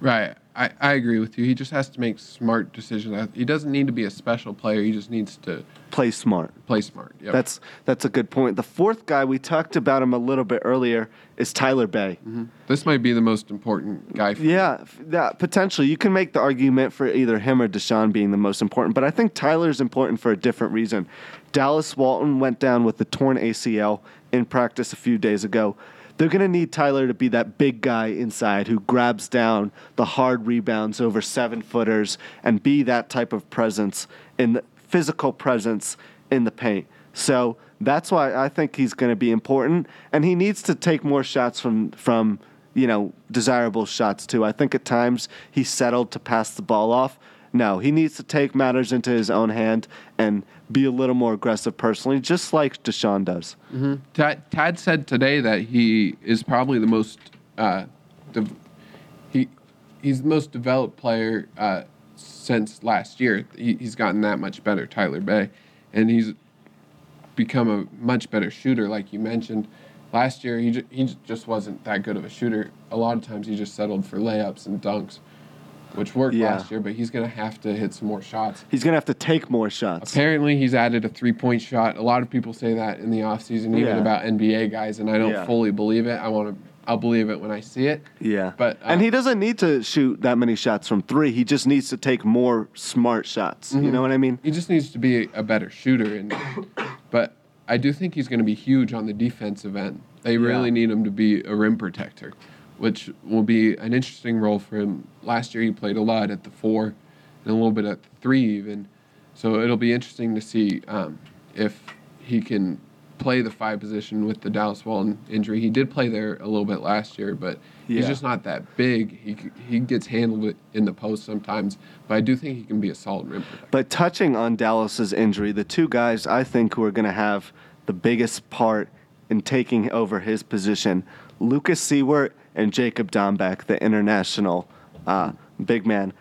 Speaker 2: Right. I, I agree with you. He just has to make smart decisions. He doesn't need to be a special player. He just needs to
Speaker 1: play smart.
Speaker 2: Play smart. Yep.
Speaker 1: That's that's a good point. The fourth guy we talked about him a little bit earlier is Tyler Bey.
Speaker 2: Mm-hmm. This might be the most important guy. for
Speaker 1: Yeah, that potentially you can make the argument for either him or D'Shawn being the most important, but I think Tyler's important for a different reason. Dallas Walton went down with the torn ACL in practice a few days ago they're going to need Tyler to be that big guy inside who grabs down the hard rebounds over seven footers and be that type of presence in the physical presence in the paint. So that's why I think he's going to be important, and he needs to take more shots from from you know desirable shots too. I think at times he settled to pass the ball off. No, he needs to take matters into his own hand and be a little more aggressive personally, just like D'Shawn does.
Speaker 2: Mm-hmm. Tad, Tad, said today that he is probably the most uh, de- he he's the most developed player uh, since last year. He, he's gotten that much better, Tyler Bey, and he's become a much better shooter, like you mentioned. Last year, he, ju- he just wasn't that good of a shooter. A lot of times, he just settled for layups and dunks which worked yeah. last year, but he's going to have to hit some more shots.
Speaker 1: He's going to have to take more shots.
Speaker 2: Apparently, he's added a three point shot. A lot of people say that in the offseason, even yeah. about NBA guys, and I don't yeah. fully believe it. I want to. I'll believe it when I see it.
Speaker 1: Yeah.
Speaker 2: But uh,
Speaker 1: and he doesn't need to shoot that many shots from three. He just needs to take more smart shots. Mm-hmm. You know what I mean?
Speaker 2: He just needs to be a better shooter. And but I do think he's going to be huge on the defensive end. They really need him to be a rim protector which will be an interesting role for him. Last year he played a lot at the four and a little bit at the three even. So it'll be interesting to see um, if he can play the five position with the Dallas Walton injury. He did play there a little bit last year, but yeah. he's just not that big. He he gets handled in the post sometimes, but I do think he can be a solid rim protector.
Speaker 1: But touching on Dallas's injury, the two guys I think who are going to have the biggest part in taking over his position, Lucas Siewert and Jacob Dombek, the international uh, big man.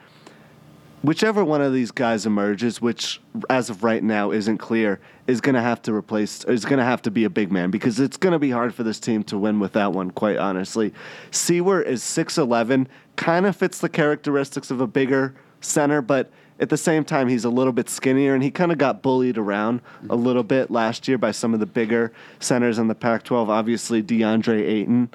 Speaker 1: Whichever one of these guys emerges, which as of right now isn't clear, is going to have to replace, is going to have to be a big man because it's going to be hard for this team to win with that one, quite honestly. Siewert is 6'11, kind of fits the characteristics of a bigger center, but at the same time, he's a little bit skinnier, and he kind of got bullied around a little bit last year by some of the bigger centers in the Pac 12. Obviously, DeAndre Ayton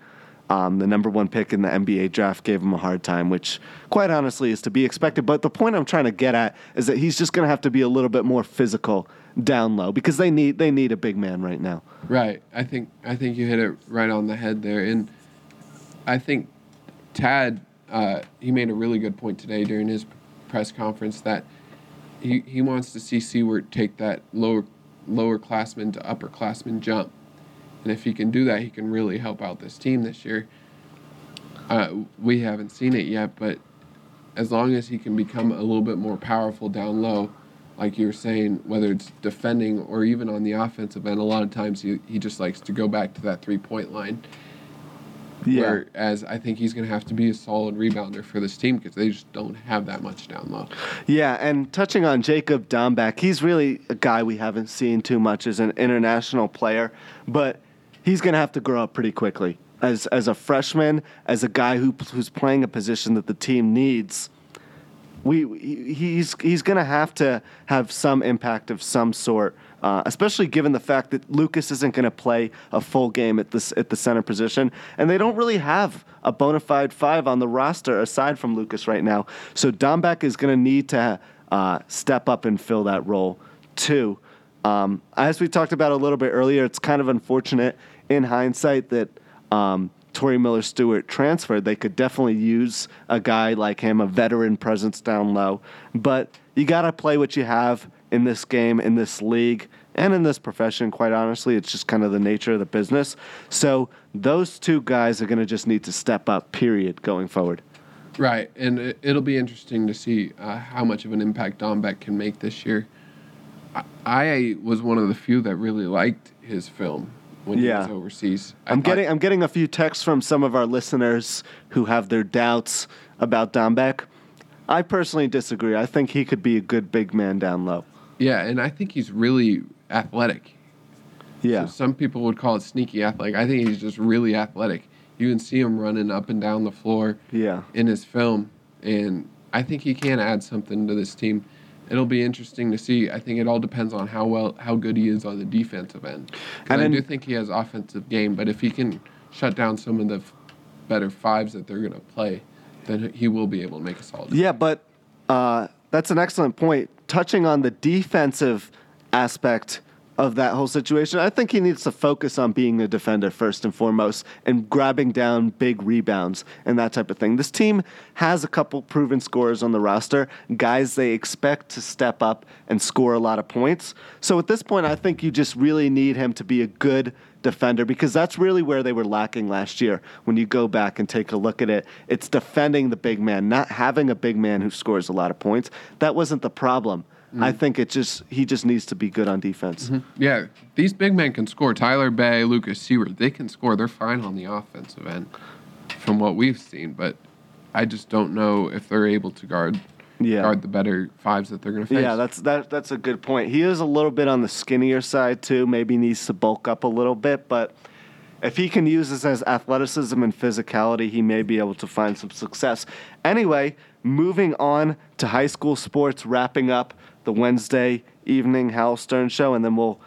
Speaker 1: um, the number one pick in the NBA draft gave him a hard time, which, quite honestly, is to be expected. But the point I'm trying to get at is that he's just going to have to be a little bit more physical down low because they need they need a big man right now.
Speaker 2: Right. I think I think you hit it right on the head there, and I think Tad uh, he made a really good point today during his press conference that he he wants to see Siewert take that lower lower classman to upperclassman jump and if he can do that, he can really help out this team this year. Uh, we haven't seen it yet, but as long as he can become a little bit more powerful down low, like you were saying, whether it's defending or even on the offensive end, a lot of times he, he just likes to go back to that three point line.
Speaker 1: Yeah.
Speaker 2: Whereas I think he's going to have to be a solid rebounder for this team because they just don't have that much down low.
Speaker 1: Yeah, and touching on Jacob Dombek, he's really a guy we haven't seen too much as an international player, but he's going to have to grow up pretty quickly. As, as a freshman, as a guy who, who's playing a position that the team needs, we he's he's going to have to have some impact of some sort, uh, especially given the fact that Lucas isn't going to play a full game at this at the center position, and they don't really have a bona fide five on the roster aside from Lucas right now. So Dombek is going to need to uh, step up and fill that role too. Um, as we talked about a little bit earlier, it's kind of unfortunate in hindsight that. Um, Tory Miller Stewart transferred, they could definitely use a guy like him, a veteran presence down low. But you got to play what you have in this game, in this league, and in this profession, quite honestly. It's just kind of the nature of the business. So those two guys are going to just need to step up, period, going forward.
Speaker 2: Right. And it'll be interesting to see uh, how much of an impact Dombek can make this year. I, I was one of the few that really liked his film when yeah. he was overseas.
Speaker 1: I'm getting I'm getting a few texts from some of our listeners who have their doubts about Dombek. I personally disagree. I think he could be a good big man down low.
Speaker 2: Yeah, and I think he's really athletic.
Speaker 1: Yeah.
Speaker 2: So some people would call it sneaky athletic. I think he's just really athletic. You can see him running up and down the floor.
Speaker 1: Yeah.
Speaker 2: In his film, and I think he can add something to this team it'll be interesting to see. I think it all depends on how well how good he is on the defensive end. And I do think he has offensive game, but if he can shut down some of the f- better fives that they're going to play, then he will be able to make a solid.
Speaker 1: Yeah, but uh, that's an excellent point. Touching on the defensive aspect of that whole situation. I think he needs to focus on being a defender first and foremost and grabbing down big rebounds and that type of thing. This team has a couple proven scorers on the roster, guys they expect to step up and score a lot of points. So at this point, I think you just really need him to be a good defender because that's really where they were lacking last year. When you go back and take a look at it, it's defending the big man, not having a big man who scores a lot of points. That wasn't the problem. Mm-hmm. I think it just he just needs to be good on defense.
Speaker 2: Mm-hmm. Yeah, these big men can score. Tyler Bey, Lucas Siewert, they can score. They're fine on the offensive end, from what we've seen. But I just don't know if they're able to guard yeah. guard the better fives that they're going to face.
Speaker 1: Yeah, that's that that's a good point. He is a little bit on the skinnier side too. Maybe needs to bulk up a little bit, but if he can use this as athleticism and physicality, he may be able to find some success. Anyway, moving on to high school sports, wrapping up the Wednesday evening Howell Stern show, and then we'll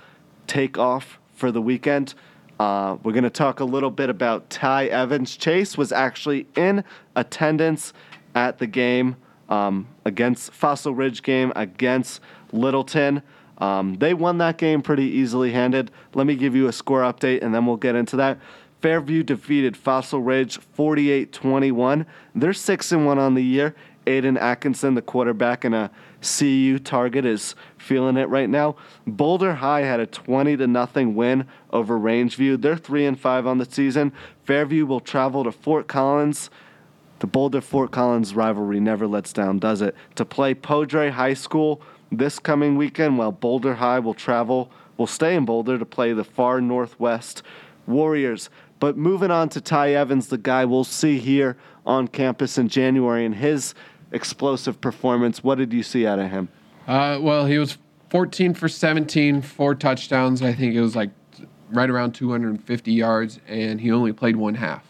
Speaker 1: take off for the weekend. Uh, we're going to talk a little bit about Ty Evans. Chase was actually in attendance at the game um, against Fossil Ridge game against Littleton. Um, they won that game pretty easily handed. Let me give you a score update and then we'll get into that. Fairview defeated Fossil Ridge 48 21. They're 6 and 1 on the year. Aiden Atkinson, the quarterback and a CU target, is feeling it right now. Boulder High had a 20 to nothing win over Rangeview. They're 3 and 5 on the season. Fairview will travel to Fort Collins. The Boulder Fort Collins rivalry never lets down, does it? To play Poudre High School this coming weekend, while Boulder High will travel, will stay in Boulder to play the far northwest Warriors. But moving on to Ty Evans, the guy we'll see here on campus in January, and his explosive performance. What did you see out of him?
Speaker 2: Uh, well, he was 14 for 17, four touchdowns. I think it was like right around 250 yards, and he only played one half.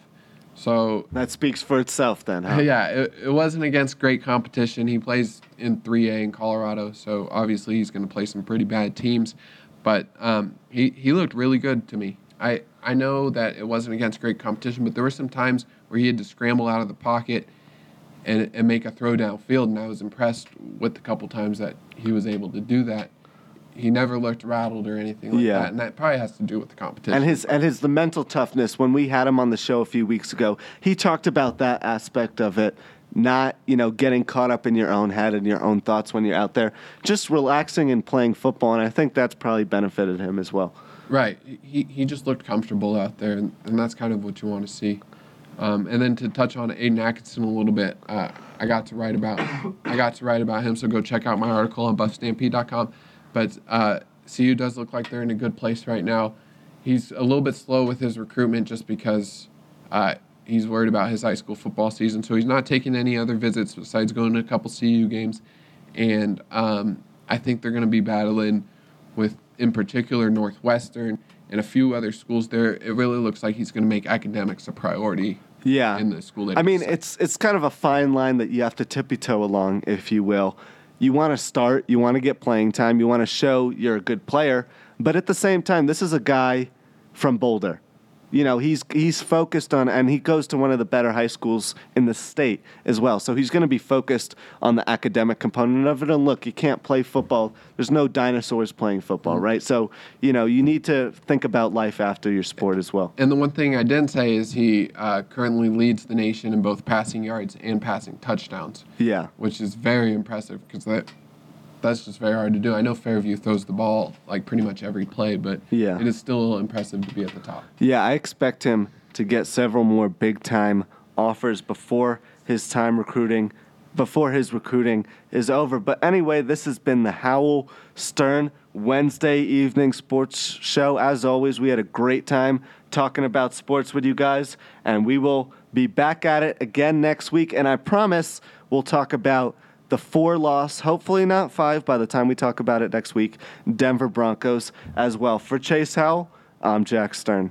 Speaker 2: So
Speaker 1: that speaks for itself, then. Huh?
Speaker 2: Yeah, it, it wasn't against great competition. He plays in 3A in Colorado, so obviously he's going to play some pretty bad teams. But um, he he looked really good to me. I I know that it wasn't against great competition, but there were some times where he had to scramble out of the pocket and, and make a throw downfield. And I was impressed with the couple times that he was able to do that. He never looked rattled or anything like yeah. that, and that probably has to do with the competition.
Speaker 1: And his and his the mental toughness. When we had him on the show a few weeks ago, he talked about that aspect of it not you know getting caught up in your own head and your own thoughts when you're out there just relaxing and playing football and i think that's probably benefited him as well
Speaker 2: right he, he just looked comfortable out there and, and that's kind of what you want to see Um, and then to touch on Aiden Atkinson a little bit, uh, I got to write about I got to write about him. So go check out my article on BuffStampede.com. But uh, CU does look like they're in a good place right now. He's a little bit slow with his recruitment just because uh, he's worried about his high school football season. So he's not taking any other visits besides going to a couple CU games. And um, I think they're going to be battling with, in particular, Northwestern and a few other schools there. It really looks like he's going to make academics a priority
Speaker 1: Yeah.
Speaker 2: in the school.
Speaker 1: I mean, it's it's kind of a fine line that you have to tippy toe along, if you will. You want to start, you want to get playing time, you want to show you're a good player, but at the same time, this is a guy from Boulder. You know, he's he's focused on, and he goes to one of the better high schools in the state as well. So he's going to be focused on the academic component of it. And look, you can't play football. There's no dinosaurs playing football, right? So you know, you need to think about life after your sport as well.
Speaker 2: And the one thing I didn't say is he uh, currently leads the nation in both passing yards and passing touchdowns,
Speaker 1: Yeah.
Speaker 2: which is very impressive because that that's just very hard to do. I know Fairview throws the ball like pretty much every play, but
Speaker 1: Yeah.
Speaker 2: it is still impressive to be at the top.
Speaker 1: Yeah, I expect him to get several more big time offers before his time recruiting, before his recruiting is over. But anyway, this has been the Howell Stern Wednesday evening sports show. As always, we had a great time talking about sports with you guys, and we will be back at it again next week. And I promise we'll talk about the four loss, hopefully not five by the time we talk about it next week, Denver Broncos as well. For Chase Howell, I'm Jack Stern.